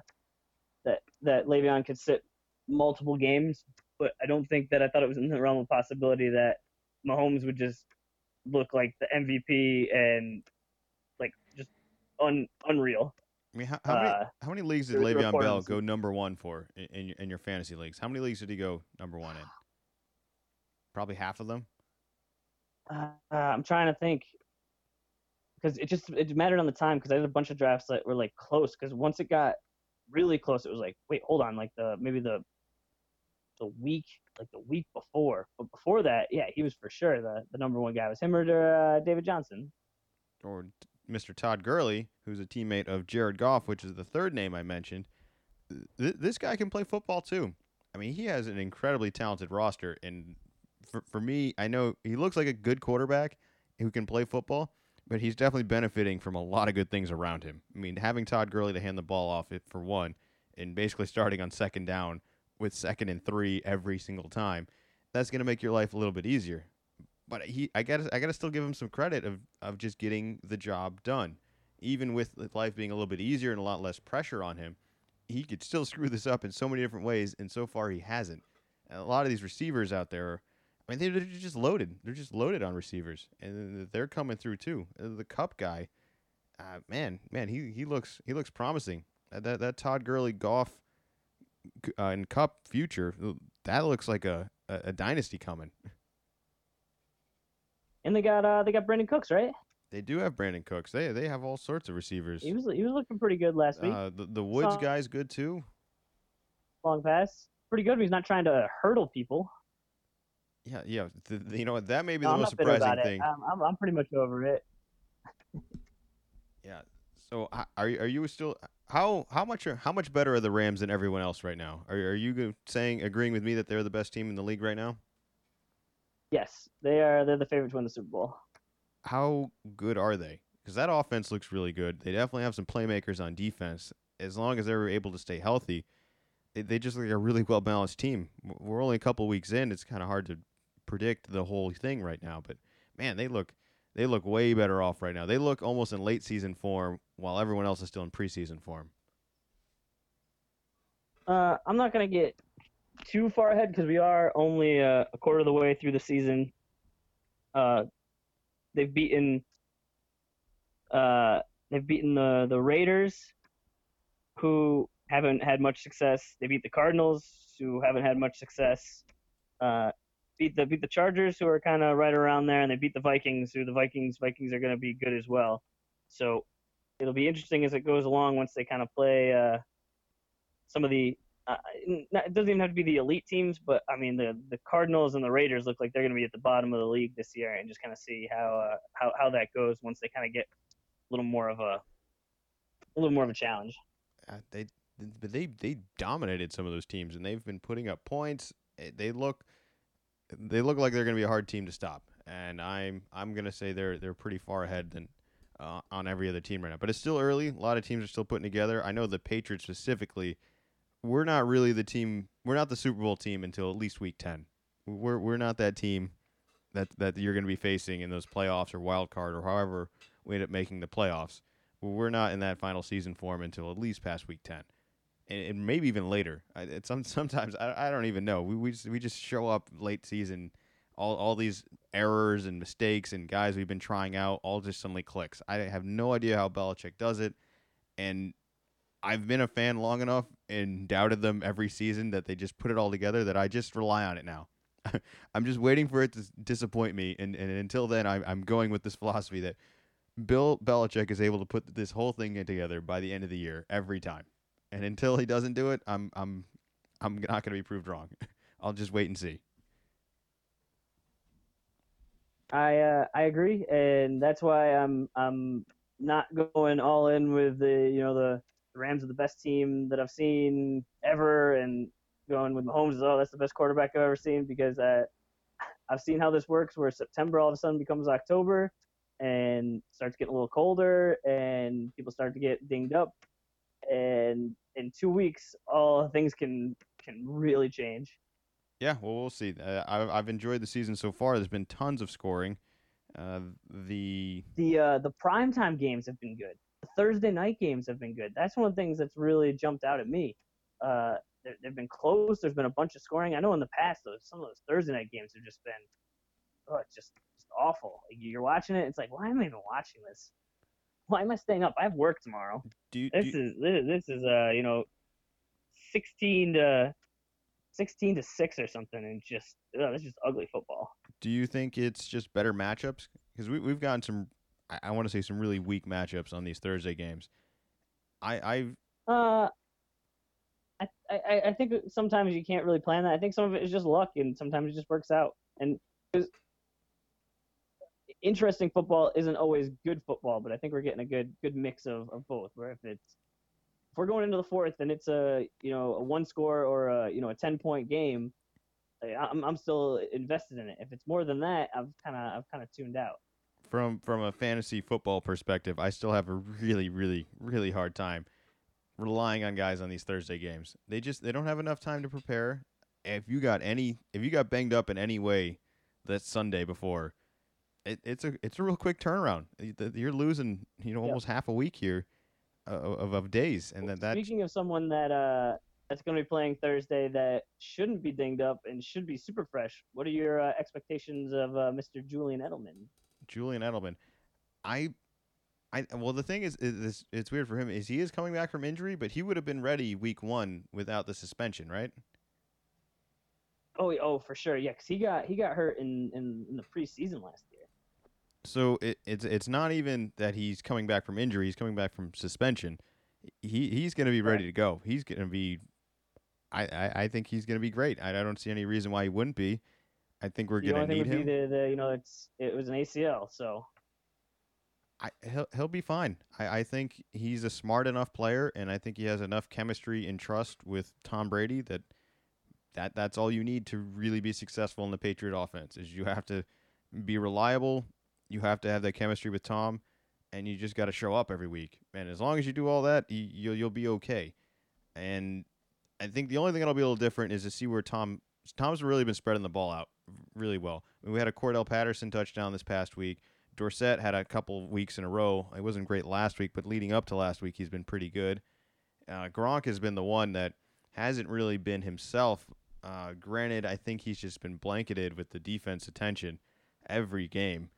that that Le'Veon could sit multiple games but I don't think that I thought it was in the realm of possibility that Mahomes would just look like the MVP and like just un, unreal. I mean, how, how uh, many how many leagues did Le'Veon Bell go number one for in, in your, in your fantasy leagues? How many leagues did he go number one in? Probably half of them. Uh, I'm trying to think because it just it mattered on the time because I had a bunch of drafts that were like close because once it got really close, it was like wait hold on like the maybe the the week like the week before. But before that, yeah, he was for sure the, the number one guy. Was him or uh, David Johnson. Or Mr. Todd Gurley, who's a teammate of Jared Goff, which is the third name I mentioned. Th- this guy can play football too. I mean, he has an incredibly talented roster. And for, for me, I know he looks like a good quarterback who can play football, but he's definitely benefiting from a lot of good things around him. I mean, having Todd Gurley to hand the ball off, it for one, and basically starting on second down with second and three every single time, that's going to make your life a little bit easier. But he, I got, I got to still give him some credit of of just getting the job done, even with life being a little bit easier and a lot less pressure on him. He could still screw this up in so many different ways, and so far he hasn't. And a lot of these receivers out there, I mean, they're just loaded. They're just loaded on receivers, and they're coming through too. Uh, the Kupp guy, uh, man, man, he he looks he looks promising. That that, that Todd Gurley Goff uh, in Kupp future, that looks like a, a, a, dynasty coming. And they got uh they got Brandin Cooks, right? They do have Brandin Cooks. They they have all sorts of receivers. He was he was looking pretty good last week. Uh, the the Woods Saw- guy's good too. Long pass, pretty good. He's not trying to hurdle people. Yeah, yeah. th- th- you know what? That may be No, the I'm most surprising thing. I'm I'm pretty much over it. Yeah. So are you- are you still how how much are, how much better are the Rams than everyone else right now? Are are you saying agreeing with me that they're the best team in the league right now? Yes, they are. They're the favorite to win the Super Bowl. How good are they? Because that offense looks really good. They definitely have some playmakers on defense. As long as they're able to stay healthy, they, they just look like a really well balanced team. We're only a couple weeks in. It's kind of hard to predict the whole thing right now. But man, they look they look way better off right now. They look almost in late season form while everyone else is still in preseason form. Uh, I'm not gonna get too far ahead because we are only uh, a quarter of the way through the season. Uh, they've beaten uh, they've beaten the the Raiders, who haven't had much success. They beat the Cardinals, who haven't had much success. Uh, beat the beat the Chargers, who are kind of right around there, and they beat the Vikings, who the Vikings Vikings are going to be good as well. So it'll be interesting as it goes along once they kind of play uh, some of the. Uh, it doesn't even have to be the elite teams, but I mean the the Cardinals and the Raiders look like they're going to be at the bottom of the league this year, and just kind of see how uh, how how that goes once they kind of get a little more of a a little more of a challenge. Uh, they but they they dominated some of those teams and they've been putting up points. Eh, They look they look like they're going to be a hard team to stop. And I'm I'm going to say they're they're pretty far ahead than uh, on every other team right now. But it's still early. A lot of teams are still putting together. I know the Patriots specifically. We're not really the team. We're not the Super Bowl team until at least week ten. We're we're not that team that that you're going to be facing in those playoffs or wild card or however we end up making the playoffs. We're not in that final season form until at least past week ten and, and maybe even later. I, sometimes I, I don't even know. We we just, we just show up late season, all all these errors and mistakes and guys we've been trying out all just suddenly clicks. I have no idea how Belichick does it, and I've been a fan long enough and doubted them every season that they just put it all together that I just rely on it now. I'm just waiting for it to disappoint me, and, and until then, I'm I'm going with this philosophy that Bill Belichick is able to put this whole thing together by the end of the year every time and until he doesn't do it, I'm I'm I'm not going to be proved wrong. I'll just wait and see. I uh, I agree, and that's why I'm I'm not going all in with the you know the Rams are the best team that I've seen ever, and going with Mahomes is oh that's the best quarterback I've ever seen because uh, I've seen how this works where September all of a sudden becomes October and starts getting a little colder and people start to get dinged up and in two weeks all things can can really change. Yeah, well, we'll see. Uh, I've I've enjoyed the season so far. There's been tons of scoring. Uh, the the uh, the primetime games have been good. The Thursday night games have been good. That's one of the things that's really jumped out at me. Uh, they're- they've been close. There's been a bunch of scoring. I know in the past, those some of those Thursday night games have just been, oh, just, just awful. Like, you're watching it, it's like, why am I even watching this? Why am I staying up? I have work tomorrow. do you, do This is this, this is uh you know, sixteen to sixteen to six or something, and just oh, this is just ugly football. do you think it's just better matchups? Because we we've gotten some. I, I want to say some really weak matchups on these Thursday games. I I've Uh, I, I I think sometimes you can't really plan that. I think some of it is just luck, and sometimes it just works out. And 'cause interesting football isn't always good football, but I think we're getting a good good mix of, of both. Where if it's if we're going into the fourth and it's a you know a one score or a you know a ten point game, I'm I'm still invested in it. If it's more than that, I've kind of I've kind of tuned out. from from a fantasy football perspective, I still have a really really really hard time relying on guys on these Thursday games. They just they don't have enough time to prepare. If you got any if you got banged up in any way that Sunday before, it, it's a it's a real quick turnaround. You're losing you know Yep. almost half a week here uh, of of days, and then that Speaking of someone that uh that's going to be playing Thursday that shouldn't be dinged up and should be super fresh, what are your uh, expectations of uh, Mr. Julian Edelman? Julian Edelman, I. I, well, the thing is, is, is, it's weird for him. Is he is coming back from injury, but he would have been ready week one without the suspension, right? Oh, oh, for sure, yeah, 'cause he got he got hurt in, in in the preseason last. So it, it's it's not even that he's coming back from injury; he's coming back from suspension. He he's going to be ready to go. He's going to be. I, I, I think he's going to be great. I, I don't see any reason why he wouldn't be. I think we're going to need him. be the, the you know it's it was an ACL, so I, he'll he'll be fine. I, I think he's a smart enough player, and I think he has enough chemistry and trust with Tom Brady that that that's all you need to really be successful in the Patriot offense. Is you have to be reliable, you have to have that chemistry with Tom, and you just got to show up every week. And as long as you do all that, you, you'll you'll be okay. And I think the only thing that'll be a little different is to see where Tom Tom's really been spreading the ball out really well. I mean, we had a Cordarrelle Patterson touchdown this past week. Dorsett had a couple weeks in a row. It wasn't great last week, but leading up to last week, he's been pretty good. Uh, Gronk has been the one that hasn't really been himself. Uh, granted, I think he's just been blanketed with the defense attention every game.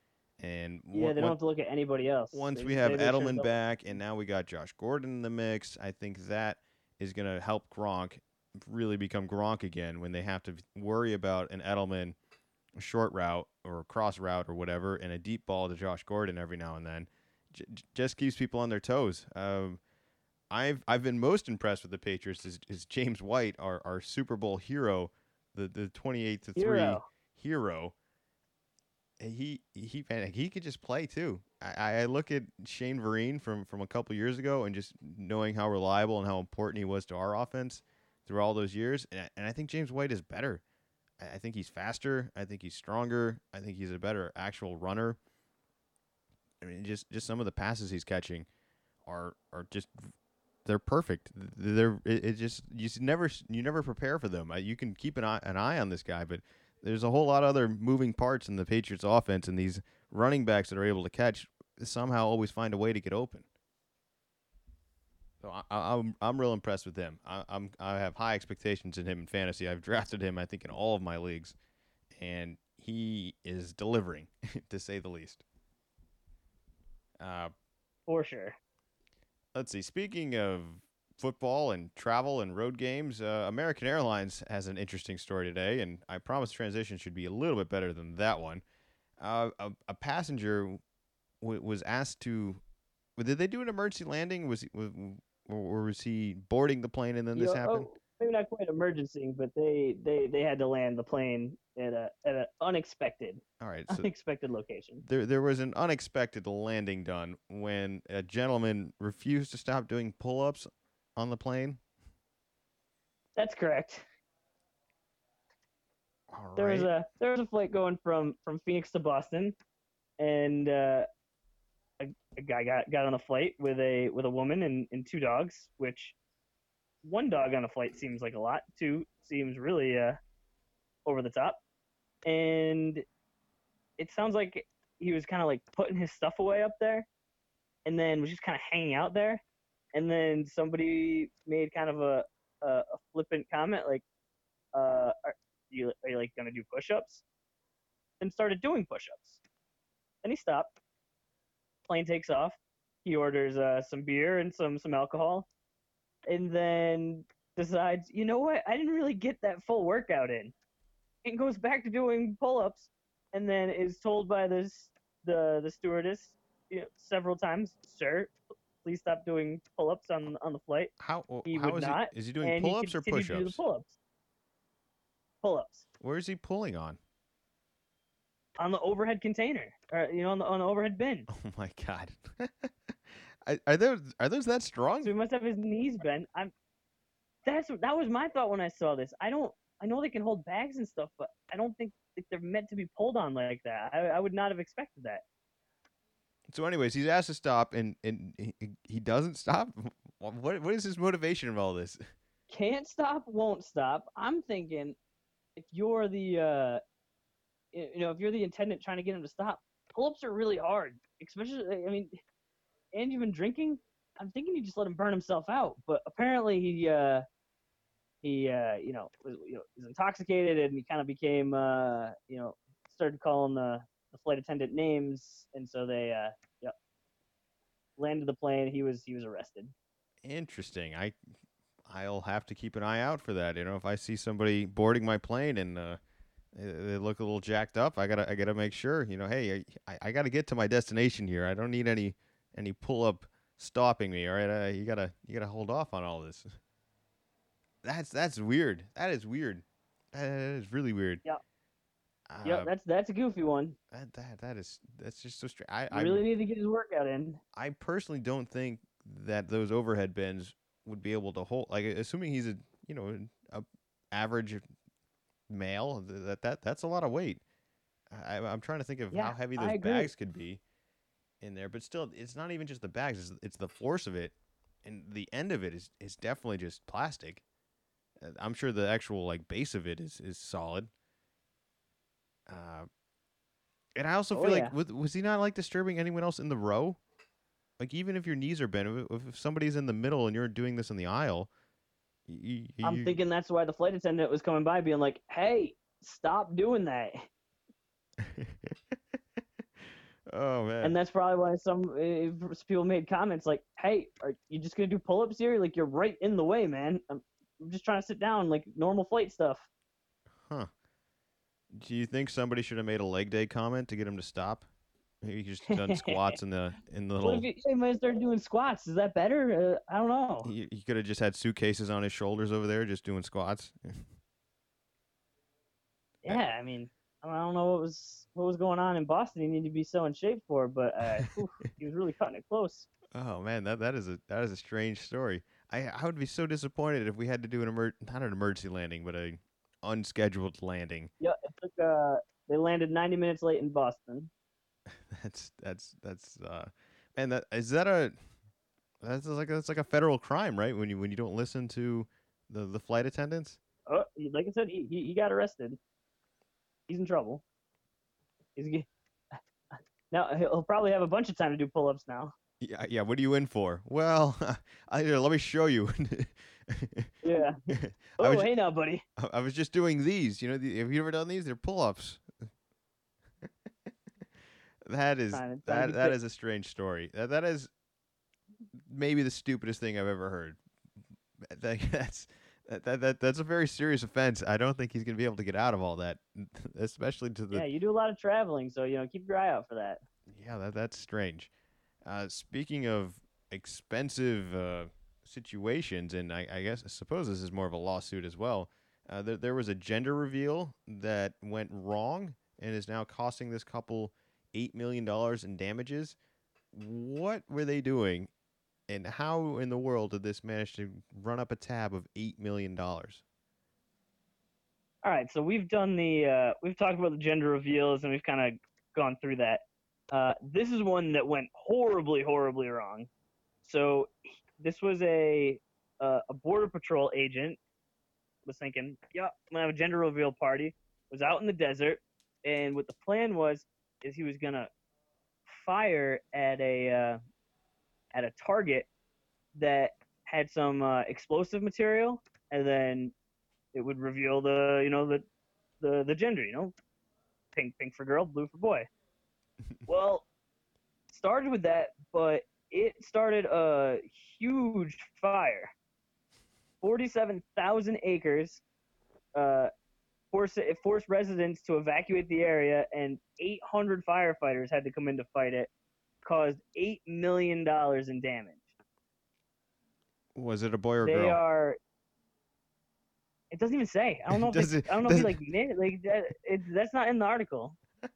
And yeah, on- they don't on- have to look at anybody else. once They- we have Edelman back, and now we got Josh Gordon in the mix, I think that is going to help Gronk really become Gronk again when they have to worry about an Edelman short route or cross route or whatever, and a deep ball to Josh Gordon every now and then. J- j- just keeps people on their toes. Um, I've I've been most impressed with the Patriots is, is James White, our, our Super Bowl hero, the the twenty eight to three Hero. hero. He he he could just play too. I, I look at Shane Vereen from from a couple years ago and just knowing how reliable and how important he was to our offense through all those years, and, I- and I think James White is better. I I think he's faster. I think he's stronger. I think he's a better actual runner. I mean, just just some of the passes he's catching are are just they're perfect. They're it, it just you never you never prepare for them. You can keep an eye an eye on this guy, but there's a whole lot of other moving parts in the Patriots offense, and these running backs that are able to catch somehow always find a way to get open. So I, I, I'm I'm real impressed with him. I, I'm I have high expectations in him in fantasy. I've drafted him, I think, in all of my leagues, and he is delivering, to say the least. Uh, for sure. let's see. Speaking of football and travel and road games, uh, American Airlines has an interesting story today, and I promise transition should be a little bit better than that one. Uh, a, a passenger w- was asked to. Did they do an emergency landing? Was he, was, or was he boarding the plane and then You this know, happened? oh, maybe not quite emergency, but they, they, they had to land the plane at a at an unexpected All right. So unexpected location. there there was an unexpected landing done when a gentleman refused to stop doing pull-ups on the plane. That's correct. All There was a there was a flight going from from Phoenix to Boston, and uh, a, a guy got got on the flight with a with a woman and, and two dogs. Which one dog on a flight seems like a lot. Two seems really uh, over the top, and it sounds like he was kind of like putting his stuff away up there, and then was just kind of hanging out there, and then somebody made kind of a a, a flippant comment like, uh, are, you are you like gonna do push-ups? And started doing push-ups. Then he stopped. Plane takes off. He orders uh, some beer and some some alcohol. And then decides you know what? I didn't really get that full workout in. And goes back to doing pull-ups. And then is told by this the the stewardess you know, several times sir please stop doing pull-ups on on the flight How he how would is not, he? Is he doing pull-ups or continued to do the push-ups? pull-ups pull-ups Where is he pulling on? on the overhead container, or you know, on the, on the overhead bin. Oh my god. are, are those are those that strong? So he must have his knees bent. I'm. That's that was my thought when I saw this. I don't. I know they can hold bags and stuff, but I don't think they're meant to be pulled on like that. I, I would not have expected that. So, anyways, he's asked to stop, and and he, he doesn't stop. What what is his motivation of all this? Can't stop, won't stop. I'm thinking, if you're the, uh, you know, if you're the intendant trying to get him to stop, pull-ups are really hard. Especially, I mean, and you've been drinking. I'm thinking you just let him burn himself out. But apparently he, uh, he, uh, you know, was, you know, was intoxicated and he kind of became, uh, you know, started calling the, the flight attendant names, and so they, uh, yep, landed the plane. He was he was arrested. Interesting. I I'll have to keep an eye out for that. You know, if I see somebody boarding my plane and uh, They, look a little jacked up. I gotta I gotta make sure. You know, hey, I I gotta get to my destination here. I don't need any any pull up stopping me. All right, uh, you gotta you gotta hold off on all this. That's that's weird. That is weird. That is really weird. Yeah. Uh, Yep, that's that's a goofy one. that, that that is that's just so strange. I I really need to get his workout in. I personally don't think that those overhead bins would be able to hold. Like, assuming he's a you know a average male, that that that's a lot of weight. I, I'm trying to think of Yeah, how heavy those bags could be in there, but still, it's not even just the bags; it's, it's the force of it, and the end of it is is definitely just plastic. Uh, I'm sure the actual like base of it is is solid. Uh, and I also Oh, feel yeah. like was, was he not like disturbing anyone else in the row? Like even if your knees are bent, if, if somebody's in the middle and you're doing this in the aisle, you, I'm thinking that's why the flight attendant was coming by, being like, "Hey, stop doing that." oh man. And that's probably why some uh, people made comments like, "Hey, are you just gonna do pull-ups here? Like you're right in the way, man. I'm, I'm just trying to sit down, like normal flight stuff." Huh. Do you think somebody should have made a leg day comment to get him to stop? Maybe he just done squats in the in the What little. if you, hey, might start doing squats? Is that better? Uh, I don't know. He, he could have just had suitcases on his shoulders over there, just doing squats. Yeah, I mean, I don't know what was what was going on in Boston. He needed to be so in shape for, but uh, whew, he was really cutting it close. Oh man, that that is a that is a strange story. I I would be so disappointed if we had to do an emer- not an emergency landing, but a unscheduled landing. Yeah, took. Uh, they landed 90 minutes late in Boston. That's that's that's uh, man, that is that a that's like that's like a federal crime, right? When you when you don't listen to the the flight attendants. Oh, like I said, he, he he got arrested. He's in trouble. He's now he'll he'll probably have a bunch of time to do pull-ups now. Yeah, yeah. What are you in for? Well, I, here, let me show you. Yeah. Oh, was, hey now, buddy. I was just doing these. You know, the, have you ever done these? They're pull-ups. that is Fine, that that is a strange story. That that is maybe the stupidest thing I've ever heard. That, that's that, that, that that's a very serious offense. I don't think he's gonna be able to get out of all that, especially to the Yeah, you do a lot of traveling, so you know keep your eye out for that. Yeah, that that's strange. Uh, speaking of expensive uh, situations, and I, I guess I suppose this is more of a lawsuit as well. Uh, there, there was a gender reveal that went wrong and is now costing this couple eight million dollars in damages. What were they doing, and how in the world did this manage to run up a tab of eight million dollars? All right, so we've done the uh, we've talked about the gender reveals and we've kind of gone through that. Uh, this is one that went horribly, horribly wrong. So this was a uh, a border patrol agent was thinking, yeah, I'm gonna have a gender reveal party. Was out in the desert, and what the plan was is he was gonna fire at a uh, at a target that had some uh, explosive material, and then it would reveal the you know the the the gender you know pink pink for girl blue for boy well started with that but it started a huge fire 47,000 acres uh forced it forced residents to evacuate the area and 800 firefighters had to come in to fight it caused 8 million dollars in damage Was it a boy or they girl? They are. It doesn't even say. I don't know if Does it's, it- I don't know if he like like that. It, that's not in the article.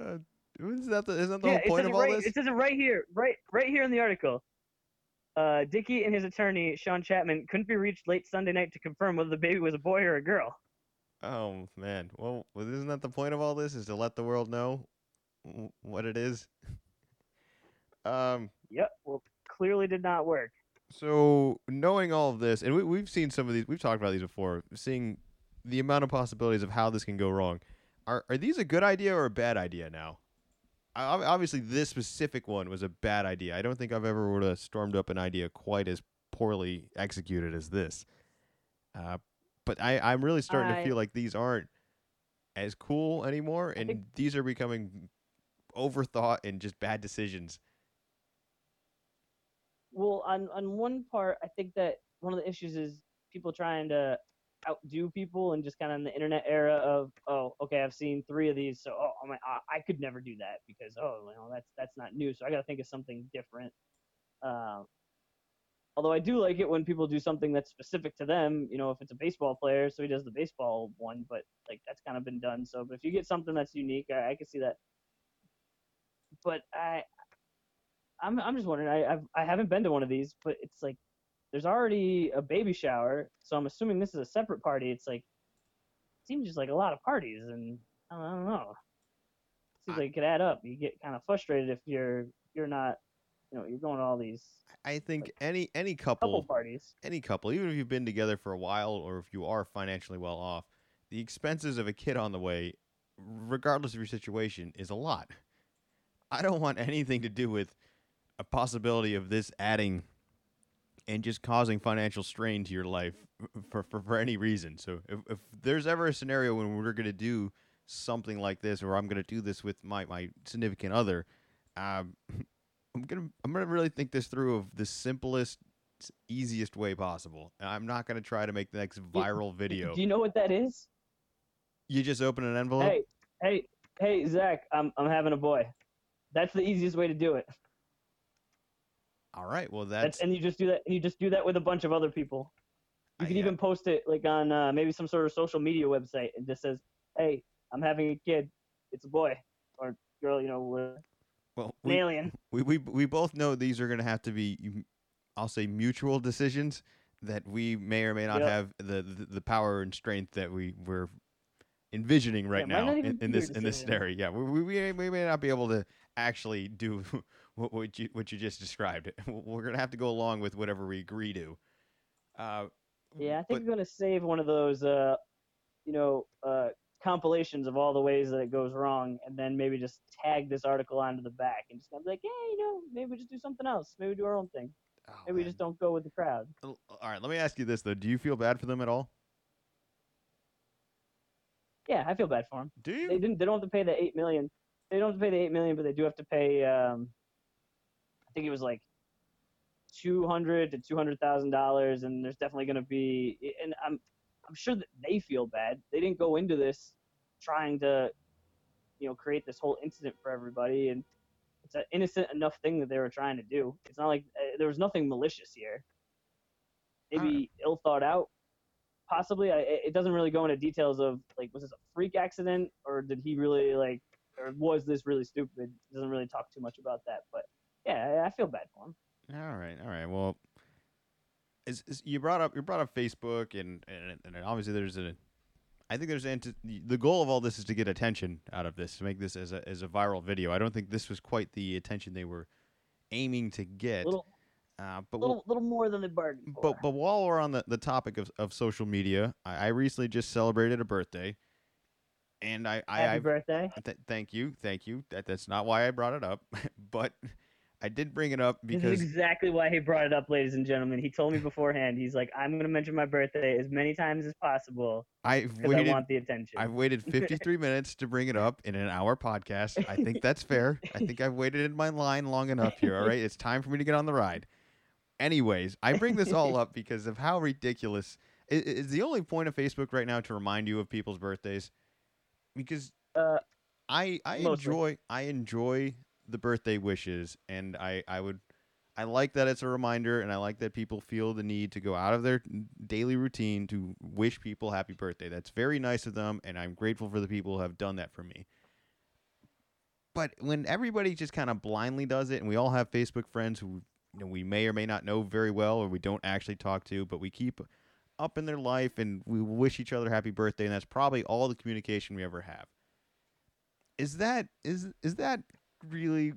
Uh, isn't that the, isn't that the yeah, whole point of all right. this? It says it right here, right, right here in the article. Uh, Dickey and his attorney Sean Chapman couldn't be reached late Sunday night to confirm whether the baby was a boy or a girl. Oh man, well, isn't that the point of all this? Is to let the world know what it is? Um. Yep. Well, clearly did not work. So knowing all of this, and we, we've seen some of these, we've talked about these before. Seeing the amount of possibilities of how this can go wrong, are are these a good idea or a bad idea now? I, ob- obviously, this specific one was a bad idea. I don't think I've ever would have stormed up an idea quite as poorly executed as this. Uh, but I, I'm really starting to feel like these aren't as cool anymore, and think- these are becoming overthought and just bad decisions. Well, on on one part, I think that one of the issues is people trying to outdo people and just kind of in the internet era of oh okay I've seen three of these so oh I'm, I I could never do that because oh you know that's that's not new so I got to think of something different. Um, although I do like it when people do something that's specific to them. You know, if it's a baseball player, so he does the baseball one, but like that's kind of been done. So, but if you get something that's unique, I, I can see that. But I, I'm I'm just wondering. I I've, I haven't been to one of these, but it's like there's already a baby shower, so I'm assuming this is a separate party. It's like seems just like a lot of parties, and I don't, I don't know. Seems like it could add up. You get kind of frustrated if you're you're not, you know, you're going to all these I think Like, any any couple couple parties. any couple, even if you've been together for a while or if you are financially well off, the expenses of a kid on the way, regardless of your situation, is a lot. I don't want anything to do with a possibility of this adding and just causing financial strain to your life for, for, for any reason. So if, if there's ever a scenario when we're going to do something like this, or I'm going to do this with my, my significant other, um, I'm gonna I'm gonna really think this through of the simplest, easiest way possible. I'm not gonna try to make the next viral video. Do you know what that is? You just open an envelope. Hey, hey, hey, Zach, I'm I'm having a boy. That's the easiest way to do it. All right. Well, That's, that's and you just do that. And you just do that with a bunch of other people. You I- can yeah. even post it like on uh, maybe some sort of social media website and just says, "Hey, I'm having a kid. It's a boy or girl. You know, well. an We, alien." we we we both know these are gonna have to be, I'll say, mutual decisions that we may or may not Yep. have the, the the power and strength that we we're envisioning right might now in, in this in this scenario. Yeah, we we we may not be able to actually do what, what you what you just described. We're gonna have to go along with whatever we agree to. Uh, Yeah, I but- think I'm gonna save one of those, uh, you know, uh, compilations of all the ways that it goes wrong, and then maybe just tag this article onto the back and just kind of be like, hey, you know, maybe we just do something else. Maybe we do our own thing. oh, Maybe we just don't go with the crowd. All right, let me ask you this though: Do you feel bad for them at all? Yeah, I feel bad for them. Do you? They didn't. They don't have to pay the eight million. They don't have to pay the eight million, but they do have to pay. Um, I think it was like two hundred to two hundred thousand dollars, and there's definitely going to be. And I'm, I'm sure that they feel bad. They didn't go into this trying to, you know, create this whole incident for everybody, and it's an innocent enough thing that they were trying to do. It's not like uh, there was nothing malicious here. Maybe ill thought out, possibly. I, it it doesn't really go into details of like was this a freak accident or did he really like or was this really stupid? It doesn't really talk too much about that, but yeah, I, I feel bad for him. All right, all right. Well, is, is you brought up you brought up Facebook and and, and obviously there's a, I think there's anti- the goal of all this is to get attention out of this to make this as a as a viral video. I don't think this was quite the attention they were aiming to get. little, uh, but we'll- little, little more than they bargained for. but but while we're on the, the topic of, of social media, I, I recently just celebrated a birthday, and I I, Happy I've- birthday! Th- thank you, thank you. That that's not why I brought it up, but I did bring it up because This is exactly why he brought it up, ladies and gentlemen. He told me beforehand. He's like, "I'm going to mention my birthday as many times as possible I've because I want the attention." I've waited 53 minutes to bring it up in an hour podcast. I think that's fair. I think I've waited in my line long enough here. All right, it's time for me to get on the ride. Anyways, I bring this all up because of how ridiculous. i- i- Is the only point of Facebook right now to remind you of people's birthdays? Because Uh, I I mostly. enjoy I enjoy the birthday wishes, and I I would I like that it's a reminder, and I like that people feel the need to go out of their daily routine to wish people happy birthday. That's very nice of them, and I'm grateful for the people who have done that for me. But when everybody just kind of blindly does it, and we all have Facebook friends who you know, we may or may not know very well, or we don't actually talk to, but we keep up in their life, and we wish each other happy birthday, and that's probably all the communication we ever have. Is that is is that really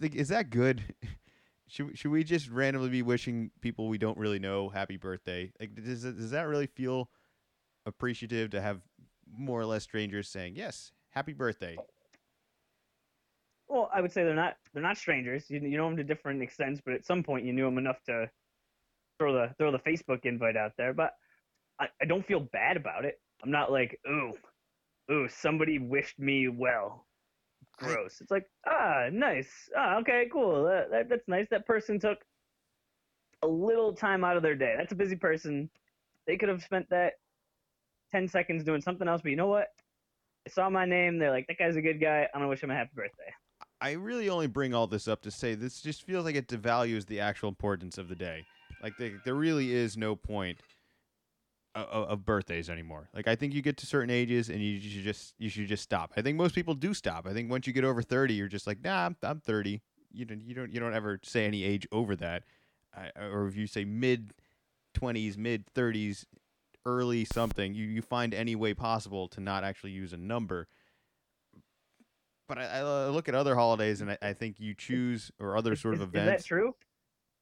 like is that good? should should we just randomly be wishing people we don't really know happy birthday? Like does does that really feel appreciative to have more or less strangers saying yes, happy birthday? Well, I would say they're not they're not strangers. You, you know them to different extents, but at some point you knew them enough to throw the throw the Facebook invite out there. But I, I don't feel bad about it. I'm not like ooh ooh somebody wished me well. I- Gross. It's like ah nice ah okay cool that, that that's nice. That person took a little time out of their day. That's a busy person. They could have spent that 10 seconds doing something else, but you know what? They saw my name. They're like, that guy's a good guy. I'm going to wish him a happy birthday. I really only bring all this up to say this just feels like it devalues the actual importance of the day. Like the, there really is no point of, of, birthdays anymore. Like I think you get to certain ages and you should just you should just stop. I think most people do stop. I think once you get over 30, you're just like, "Nah, I'm, I'm 30." You don't you don't you don't ever say any age over that. I, or if you say mid 20s, mid 30s, early something, you you find any way possible to not actually use a number. But I, I uh, look at other holidays and I, I think you choose or other sort of is, events. Is that true?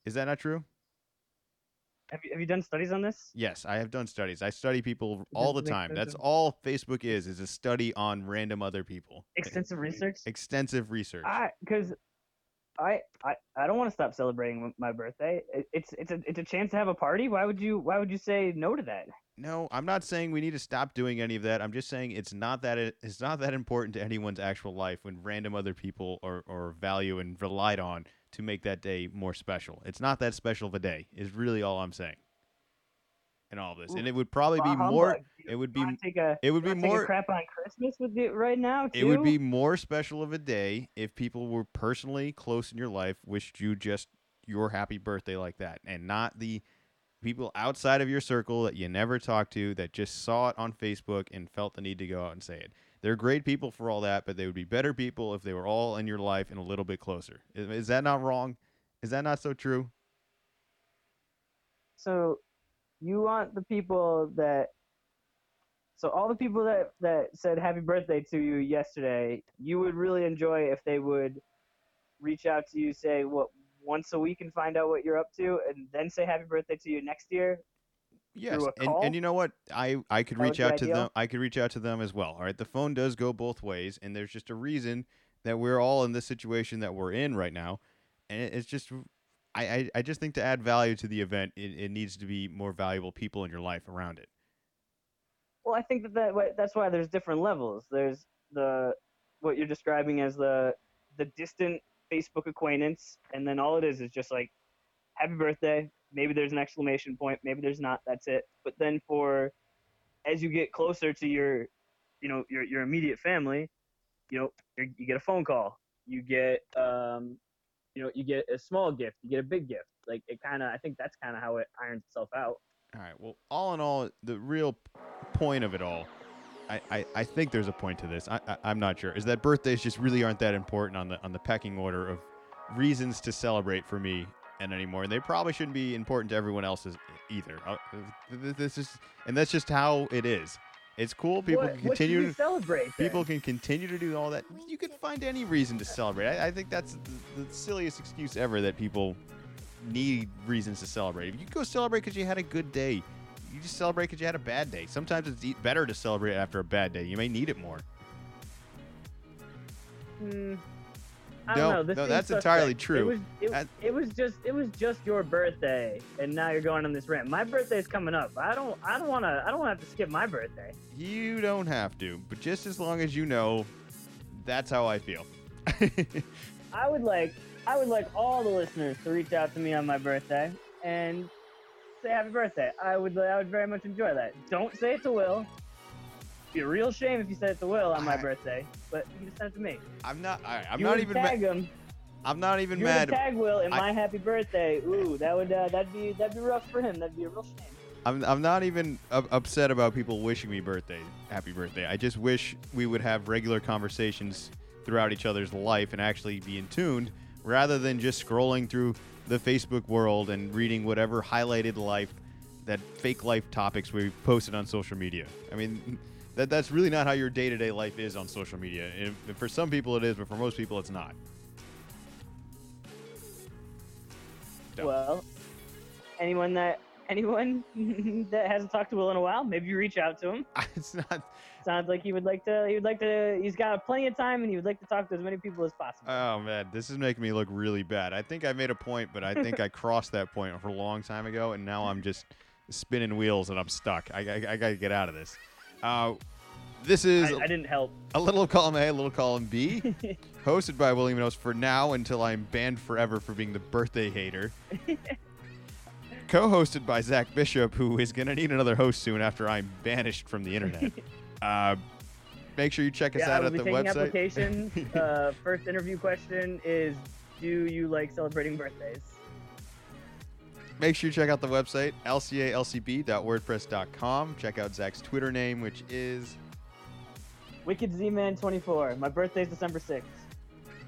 Is that not true? Have you, have you done studies on this? Yes, I have done studies. I study people all the time. That's all Facebook is is a study on random other people. Extensive research. Extensive research. Because I, I I don't want to stop celebrating my birthday. It's it's a it's a chance to have a party. Why would you Why would you say no to that? No, I'm not saying we need to stop doing any of that. I'm just saying it's not that it, it's not that important to anyone's actual life when random other people are, are value and relied on to make that day more special. It's not that special of a day. Is really all I'm saying. In all this, Ooh, and it would probably be more. It would be. A, it would be more crap on Christmas with it right now. Too? It would be more special of a day if people were personally close in your life, wished you just your happy birthday like that, and not the people outside of your circle that you never talked to that just saw it on Facebook and felt the need to go out and say it. They're great people for all that, but they would be better people if they were all in your life and a little bit closer. Is, that not wrong? Is that not so true? So, you want the people that so all the people that that said happy birthday to you yesterday, you would really enjoy if they would reach out to you, say what once a week and find out what you're up to, and then say happy birthday to you next year. Yes, and, and you know what? I I could that reach out to them. I could reach out to them as well. All right, the phone does go both ways, and there's just a reason that we're all in this situation that we're in right now, and it's just. I, I, I just think to add value to the event, it, it needs to be more valuable people in your life around it. Well, I think that, that that's why there's different levels. There's the what you're describing as the the distant Facebook acquaintance, and then all it is is just like, happy birthday, maybe there's an exclamation point, maybe there's not. That's it. But then for as you get closer to your, you know, your your immediate family, you know, you get a phone call, you get, um, you know, you get a small gift, you get a big gift. Like it kind of, I think that's kind of how it irons itself out. All right. Well, all in all, the real point of it all. I, I, I think there's a point to this. I, I am not sure. Is that birthdays just really aren't that important on the on the pecking order of reasons to celebrate for me anymore, and they probably shouldn't be important to everyone else's either. Uh, this is, and that's just how it is. It's cool. People what, can continue to celebrate. Then? People can continue to do all that. You can find any reason to celebrate. I, I think that's the, the, silliest excuse ever that people need reasons to celebrate. If you go celebrate because you had a good day, you just celebrate because you had a bad day. Sometimes it's better to celebrate after a bad day. You may need it more. Hmm. I no, don't know. no, that's entirely true. It was, it, it, was just it was just your birthday, and now you're going on this rant. My birthday's coming up. I don't I don't want to I don't want to have to skip my birthday. You don't have to, but just as long as you know, that's how I feel. I would like I would like all the listeners to reach out to me on my birthday and say happy birthday. I would I would very much enjoy that. Don't say it to Will be a real shame if you said it to Will on my birthday, but you can send it to me. I'm not. I, I'm you not even tag him. I'm not even mad. you mad. tag Will in I, my happy birthday. Ooh, that would uh, that'd be that'd be rough for him. That'd be a real shame. I'm I'm not even upset about people wishing me birthday, happy birthday. I just wish we would have regular conversations throughout each other's life and actually be in tuned rather than just scrolling through the Facebook world and reading whatever highlighted life that fake life topics we posted on social media. I mean, that that's really not how your day to day life is on social media. And for some people it is, but for most people it's not. Well, anyone that anyone that hasn't talked to Will in a while, maybe you reach out to him. It's not. Sounds like he would like to. He would like to. He's got plenty of time, and he would like to talk to as many people as possible. Oh man, this is making me look really bad. I think I made a point, but I think I crossed that point for a long time ago, and now I'm just spinning wheels and I'm stuck. I, I, I got to get out of this. Uh, this is I, I, didn't help. A little column A, a little column B, hosted by William Knows for now until I'm banned forever for being the birthday hater. co-hosted by Zach Bishop, who is going to need another host soon after I'm banished from the internet. uh, make sure you check us yeah, out we'll at be the taking website. applications. uh, first interview question is, do you like celebrating birthdays? Make sure you check out the website, lcalcb.wordpress.com. Check out Zach's Twitter name, which is. Wicked Z-Man 24. My birthday's December 6th.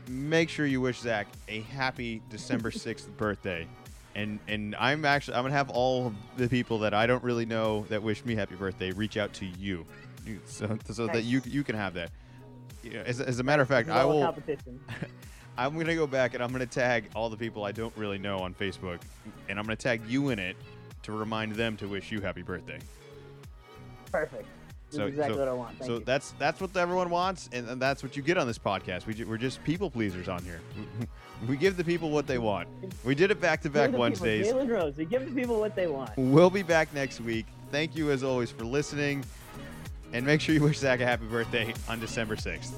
Make sure you wish Zach a happy December 6th birthday. And and I'm actually I'm gonna have all the people that I don't really know that wish me happy birthday reach out to you, so so that you you can have that. You know, as, as a matter of fact, I will. I'm gonna go back and I'm gonna tag all the people I don't really know on Facebook, and I'm gonna tag you in it to remind them to wish you happy birthday. Perfect. This So- exactly so- what I want. Thank so you. that's that's what everyone wants, and, and that's what you get on this podcast. We we're just people pleasers on here. We give the people what they want. We did it back to back people- Wednesdays. Jalen Rose. We give the people what they want. We'll be back next week. Thank you as always for listening, and make sure you wish Zach a happy birthday on December 6th.